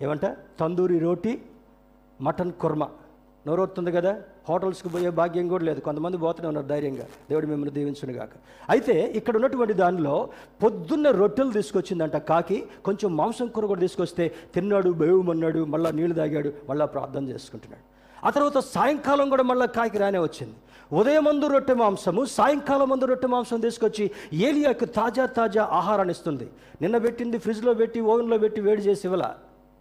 ఏమంట? తందూరి రోటీ మటన్ కుర్మా. నోరొస్తుంది కదా? హోటల్స్కి పోయే భాగ్యం కూడా లేదు. కొంతమంది పోతూనే ఉన్నారు ధైర్యంగా. దేవుడు మిమ్మల్ని దీవించును గాక అయితే ఇక్కడ ఉన్నటువంటి దానిలో పొద్దున్న రొట్టెలు తీసుకొచ్చిందంట కాకి. కొంచెం మాంసం కూర కూడా తీసుకొస్తే తిన్నాడు బేవుమన్నాడు మళ్ళీ నీళ్ళు తాగాడు మళ్ళీ ప్రార్థన చేసుకుంటున్నాడు. ఆ తర్వాత సాయంకాలం కూడా మళ్ళీ కాకి రానే వచ్చింది. ఉదయం మందు రొట్టె మాంసము సాయంకాలం మందు రొట్టె మాంసం తీసుకొచ్చి ఏలియాకు తాజా తాజా ఆహారాన్ని ఇస్తుంది. నిన్న పెట్టింది ఫ్రిడ్జ్లో పెట్టి ఓవెన్లో పెట్టి వేడి చేసి ఇవ్వాల.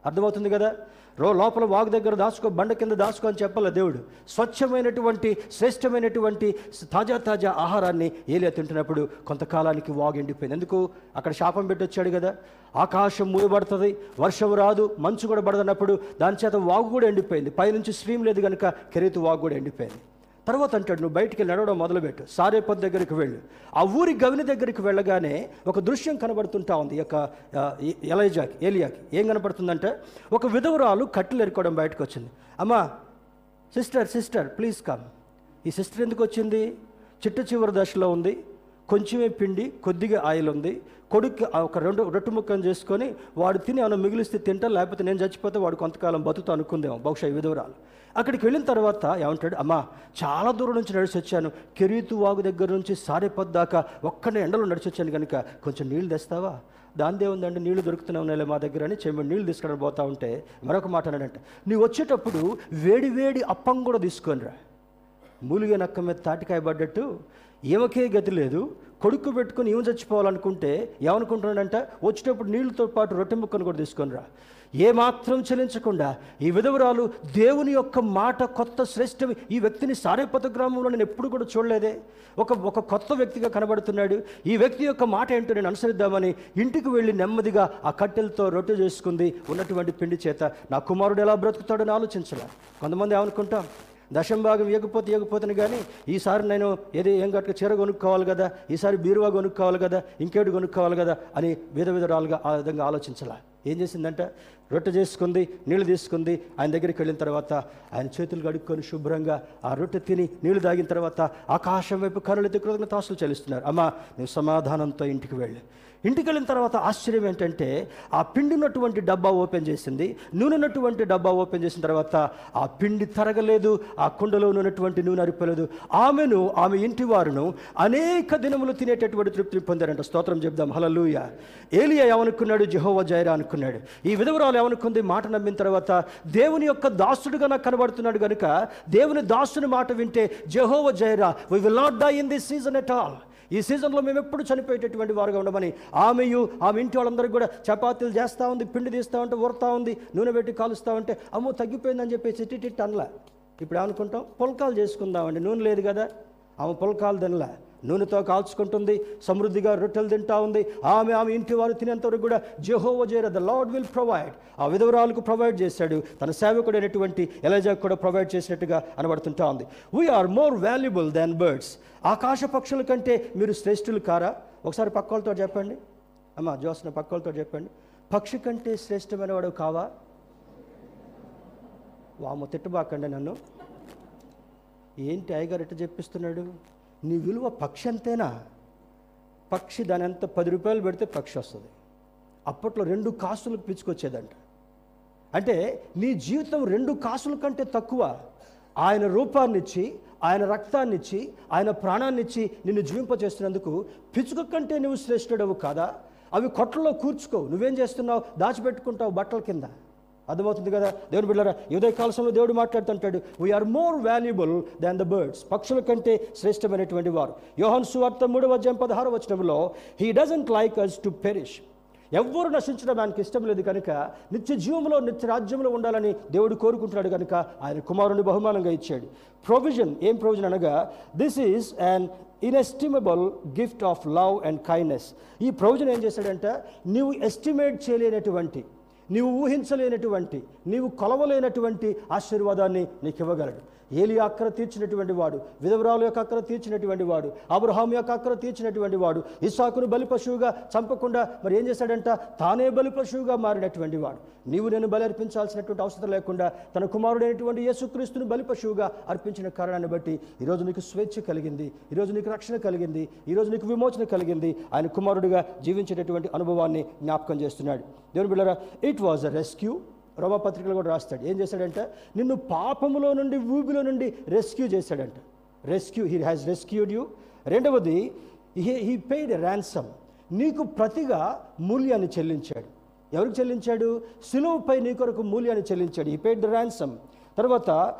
అర్థమవుతుంది కదా? రో లోపల వాగు దగ్గర దాచుకో బండ కింద దాచుకో అని చెప్పాలి దేవుడు. స్వచ్ఛమైనటువంటి శ్రేష్టమైనటువంటి తాజా తాజా ఆహారాన్ని ఏలియా తింటున్నప్పుడు కొంతకాలానికి వాగు ఎండిపోయింది. ఎందుకు? అక్కడ శాపం పెట్టొచ్చాడు కదా. ఆకాశం మూయబడుతుంది వర్షం రాదు మంచు కూడా పడదన్నప్పుడు దాని చేత వాగు కూడా ఎండిపోయింది. పైనుంచి స్ట్రీమ్ లేదు కనుక కెరీతు వాగు కూడా ఎండిపోయింది. తర్వాత అంటాడు నువ్వు బయటికి నడవడం మొదలుపెట్టు. సారేపద్ దగ్గరికి వెళ్ళు. ఆ ఊరి గవిని దగ్గరికి వెళ్ళగానే ఒక దృశ్యం కనబడుతుంటా ఉంది. యొక్క ఎలైజాకి ఏలియాకి. ఏం కనబడుతుందంటే ఒక విధవరాలు కట్టెలు ఎరుకోవడం బయటకు వచ్చింది అమ్మా సిస్టర్ సిస్టర్ ప్లీజ్ కమ్. ఈ సిస్టర్ ఎందుకు వచ్చింది? చిట్ట చివరి దశలో ఉంది. కొంచెమే పిండి కొద్దిగా ఆయిల్ ఉంది. కొడుకు ఒక రెండు రొట్టు ముక్కను చేసుకొని వాడు తిని ఏమైనా మిగిలిస్తే తింటా లేకపోతే నేను చచ్చిపోతే వాడు కొంతకాలం బతుకుతా అనుకుందేమో బహుశా ఈ విధవరాలు. అక్కడికి వెళ్ళిన తర్వాత ఏమంటాడు అమ్మా చాలా దూరం నుంచి నడిచి వచ్చాను. కెరీతు వాగు దగ్గర నుంచి సారేపద్ దాకా ఒక్కనే ఎండలో నడిచి వచ్చాను కనుక కొంచెం నీళ్ళు తెస్తావా? దాందే ఉందండి నీళ్ళు దొరుకుతూనే ఉన్నాయి మా దగ్గర అని చెమ్మ నీళ్ళు తీసుకొని పోతా ఉంటే మరొక మాట అన్నాడంట నీవు వచ్చేటప్పుడు వేడి వేడి అప్పం కూడా తీసుకొని రా. మూలిగే నక్క మీద తాటికాయ పడ్డట్టు ఈమెకే గతి లేదు కొడుకు పెట్టుకుని ఈమె చచ్చిపోవాలనుకుంటే ఏమనుకుంటున్నాడంట వచ్చేటప్పుడు నీళ్ళతో పాటు రొట్టె ముక్కను కూడా తీసుకొని రా. ఏమాత్రం చెల్లించకుండా ఈ విధవరాలు దేవుని యొక్క మాట కొత్త శ్రేష్టం ఈ వ్యక్తిని సారేపత గ్రామంలో నేను ఎప్పుడు కూడా చూడలేదే. ఒక ఒక కొత్త వ్యక్తిగా కనబడుతున్నాడు. ఈ వ్యక్తి యొక్క మాట ఏంటో నేను అనుసరిద్దామని ఇంటికి వెళ్ళి నెమ్మదిగా ఆ కట్టెలతో రొట్టె చేసుకుంది ఉన్నటువంటి పిండి చేత. నా కుమారుడు ఎలా బ్రతుకుతాడని ఆలోచించాల. కొంతమంది ఏమనుకుంటాం? దశం భాగం ఇవ్వకపోతే ఇవ్వకపోతేనే కానీ ఈసారి నేను ఏది ఏం గట్క చీర కొనుక్కోవాలి కదా ఈసారి బీరువా కొనుక్కోవాలి కదా ఇంకేటి కొనుక్కోవాలి కదా అని విధ విధరాలుగా ఆ విధంగా ఆలోచించాల. ఏం చేసిందంటే? రొట్టె చేసుకుంది నీళ్ళు తీసుకుంది ఆయన దగ్గరికి వెళ్ళిన తర్వాత ఆయన చేతులు కడుక్కొని శుభ్రంగా ఆ రొట్టె తిని నీళ్ళు తాగిన తర్వాత ఆకాశం వైపు కరులెత్తి కృతజ్ఞతాసులు చెల్లిస్తున్నారు. అమ్మా నువ్వు సమాధానంతో ఇంటికి వెళ్ళి. ఇంటికి వెళ్ళిన తర్వాత ఆశ్చర్యం ఏంటంటే ఆ పిండి ఉన్నటువంటి డబ్బా ఓపెన్ చేసింది నూనె ఉన్నటువంటి డబ్బా ఓపెన్ చేసిన తర్వాత ఆ పిండి తరగలేదు ఆ కుండలో ఉన్నటువంటి నూనె అరిపోలేదు. ఆమెను ఆమె ఇంటి వారును అనేక దినములు తినేటటువంటి తృప్తి పొందారంట. స్తోత్రం చెప్దాం. హలలుయ ఏలియా ఏమనుకున్నాడు? జహోవా జైరా అనుకున్నాడు. ఈ విధవరాలు ఏమనుకుంది? మాట నమ్మిన తర్వాత దేవుని యొక్క దాసుడుగా నాకు కనబడుతున్నాడు కనుక దేవుని దాసుని మాట వింటే Jehovah Jireh we will not die in this season at all ఈ సీజన్లో మేము ఎప్పుడు చనిపోయేటటువంటి వారుగా ఉండమని ఆమెయు ఆమె ఇంటి వాళ్ళందరికీ కూడా చపాతీలు చేస్తూ ఉంది పిండి తీస్తూ ఉంటే ఊరుతూ ఉంది నూనె పెట్టి కాలుస్తూ ఉంటే అమ్మో తగ్గిపోయిందని చెప్పేసి టిట్ అనలా. ఇప్పుడు ఏమనుకుంటాం? పుల్కాలు చేసుకుందామండి నూనె లేదు కదా ఆమె పుల్కాలు తినలే. నూనెతో కాల్చుకుంటుంది సమృద్ధిగా రొట్టెలు తింటా ఉంది. ఆమె ఆమె ఇంటి వారు తినేంత వరకు కూడా Jehovah Jireh the Lord will provide ఆ విధవరాలకు ప్రొవైడ్ చేశాడు. తన సేవకుడైనటువంటి ఎలజాకు కూడా ప్రొవైడ్ చేసినట్టుగా అనబడుతుంటా ఉంది. We are more valuable than birds ఆకాశ పక్షుల కంటే మీరు శ్రేష్ఠులు కారా? ఒకసారి పక్కలతో చెప్పండి. అమ్మ జోసిన పక్కలతో చెప్పండి. పక్షి కంటే శ్రేష్టమైన వాడు కావా? వాము తిట్టుబాకండి నన్ను. ఏంటి అయ్యగారు ఎట్ట చెప్పిస్తున్నాడు? నీ విలువ పక్షి అంతేనా పక్షి దాని అంత పది రూపాయలు పెడితే పక్షి వస్తుంది. అప్పట్లో రెండు కాసులకు పిచ్చుకొచ్చేదంట. అంటే నీ జీవితం రెండు కాసుల కంటే తక్కువ. ఆయన రూపాన్నిచ్చి ఆయన రక్తాన్నిచ్చి ఆయన ప్రాణాన్నిచ్చి నిన్ను జీవింపజేస్తున్నందుకు పిచ్చుక కంటే నువ్వు శ్రేష్ఠుడవు కాదా? అవి కొట్లలో కూర్చుకో. నువ్వేం చేస్తున్నావు? దాచిపెట్టుకుంటావు బట్టల కింద. అర్థమవుతుంది కదా? దేవుడు బిడ్డారా ఉదయ కాలశంలో దేవుడు మాట్లాడుతుంటాడు we are more valuable than the birds పక్షుల కంటే శ్రేష్టమైనటువంటి వారు. యోహన్ సువార్త మూడవ అధ్యాయం పదహారు వచనంలో he doesn't like us to perish ఎవ్వరు నశించడం ఆయనకి ఇష్టం లేదు కనుక నిత్య జీవంలో నిత్య రాజ్యంలో ఉండాలని దేవుడు కోరుకుంటున్నాడు కనుక ఆయన కుమారుని బహుమానంగా ఇచ్చాడు. ప్రొవిజన్ ఏం ప్రొవిజన్ అనగా this is and inestimable gift of love and kindness ఈ ప్రొవిజన్ ఏం చేశాడంటే? నీవు ఎస్టిమేట్ చేయలేనటువంటి నీవు ఊహించలేనటువంటి నీవు కొలవలేనటువంటి ఆశీర్వాదాన్ని నీకు ఇవ్వగలడు ఏలి అక్కర తీర్చినటువంటి వాడు విధవరాలు యొక్క అక్కర తీర్చినటువంటి వాడు అబ్రహాం యొక్క అక్కర తీర్చినటువంటి వాడు ఇసాకును బలి పశువుగా చంపకుండా మరి ఏం చేశాడంట? తానే బలి పశువుగా మారినటువంటి వాడు. నీవు నేను బలి అర్పించాల్సినటువంటి అవసరం లేకుండా తన కుమారుడైనటువంటి యేసుక్రీస్తును బలి పశువుగా అర్పించిన కారణాన్ని బట్టి ఈరోజు నీకు స్వేచ్ఛ కలిగింది ఈరోజు నీకు రక్షణ కలిగింది ఈరోజు నీకు విమోచన కలిగింది. ఆయన కుమారుడిగా జీవించేటటువంటి అనుభవాన్ని జ్ఞాపకం చేస్తున్నాడు. దేవుని బిళ్ళరా ఇట్ వాజ్ అ రెస్క్యూ రోమపత్రికలు కూడా రాస్తాడు. ఏం చేశాడంటే నిన్ను పాపములో నుండి ఊబిలో నుండి రెస్క్యూ చేశాడంట rescue he has rescued you రెండవది హీ హీ పెయిడ్ ర్యాన్సమ్ నీకు ప్రతిగా మూల్యాన్ని చెల్లించాడు. ఎవరికి చెల్లించాడు? సులువుపై నీ కొరకు మూల్యాన్ని చెల్లించాడు. ఈ పెయిడ్ ర్యాన్సమ్ తర్వాత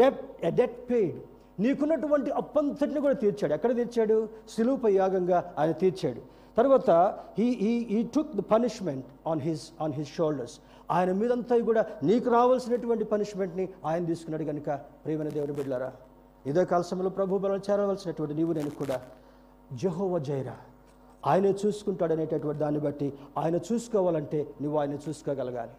డెట్ డెట్ పెయిడ్ నీకున్నటువంటి అప్పంతటిని కూడా తీర్చాడు. ఎక్కడ తీర్చాడు? సులువుపై యాగంగా ఆయన తీర్చాడు. తర్వాత he he he took the punishment on his on his shoulders ఆయన మీదంతా కూడా నీకు రావాల్సినటువంటి పనిష్మెంట్ని ఆయన తీసుకున్నాడు కనుక ప్రేమైన దేవుని బిడ్డారా ఇదే కాలశంలో ప్రభు బలం చేరవలసినటువంటి నీవు నేను కూడా జహోవ జైరా. ఆయనే చూసుకుంటాడనేటటువంటి దాన్ని బట్టి ఆయన చూసుకోవాలంటే నువ్వు ఆయన చూసుకోగలగాలి.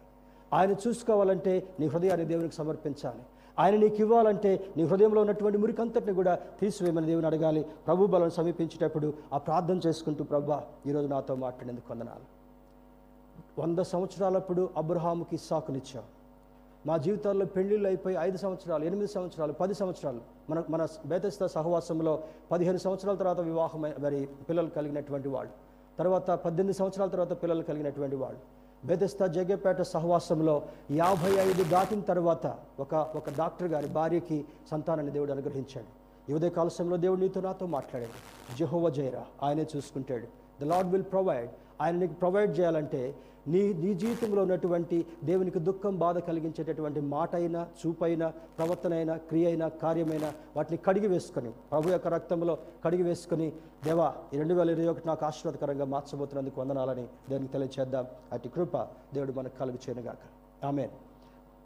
ఆయన చూసుకోవాలంటే నీ హృదయాన్ని దేవునికి సమర్పించాలి. ఆయన నీకు ఇవ్వాలంటే నీ హృదయంలో ఉన్నటువంటి మురికంతటిని కూడా తీసివేయమని దేవుని అడగాలి. ప్రభు బలం సమీపించేటప్పుడు ఆ ప్రార్థన చేసుకుంటూ ప్రభా ఈరోజు నాతో మాట్లాడేందుకు వందనాలు. వంద సంవత్సరాలప్పుడు అబ్రహాముకి ఇస్సాకునిచ్చావు మా జీవితాల్లో పెళ్ళిళ్ళు అయిపోయి ఐదు సంవత్సరాలు ఎనిమిది సంవత్సరాలు పది సంవత్సరాలు. మన మన బేతస్థ సహవాసంలో పదిహేను సంవత్సరాల తర్వాత వివాహమై మరి పిల్లలు కలిగినటువంటి వాళ్ళు. తర్వాత పద్దెనిమిది సంవత్సరాల తర్వాత పిల్లలు కలిగినటువంటి వాళ్ళు. బెదస్తా జగ్గపేట సహవాసంలో యాభై ఐదు దాటిన తర్వాత ఒక ఒక డాక్టర్ గారి భార్యకి సంతానాన్ని దేవుడు అనుగ్రహించాడు. యువదే కాలశంలో దేవుడు నీతో నాతో మాట్లాడాడు. జెహోవ జైరా ఆయనే చూసుకుంటాడు. ద లార్డ్ విల్ ప్రొవైడ్ ఆయన నీకు ప్రొవైడ్ చేయాలంటే నీ నీ జీవితంలో ఉన్నటువంటి దేవునికి దుఃఖం బాధ కలిగించేటటువంటి మాట అయినా చూపైనా ప్రవర్తన అయినా క్రియ అయినా కార్యమైనా వాటిని కడిగి వేసుకొని ప్రభు యొక్క రక్తంలో కడిగి వేసుకొని దేవా ఈ రెండు వేల ఇరవై ఒకటి నాకు ఆశీర్వాదకరంగా మార్చబోతున్నందుకు వందనాలని దేవునికి తెలియచేద్దాం. అటు కృప దేవుడు మనకు కలుగు చేయనుగాక. ఆమెన్.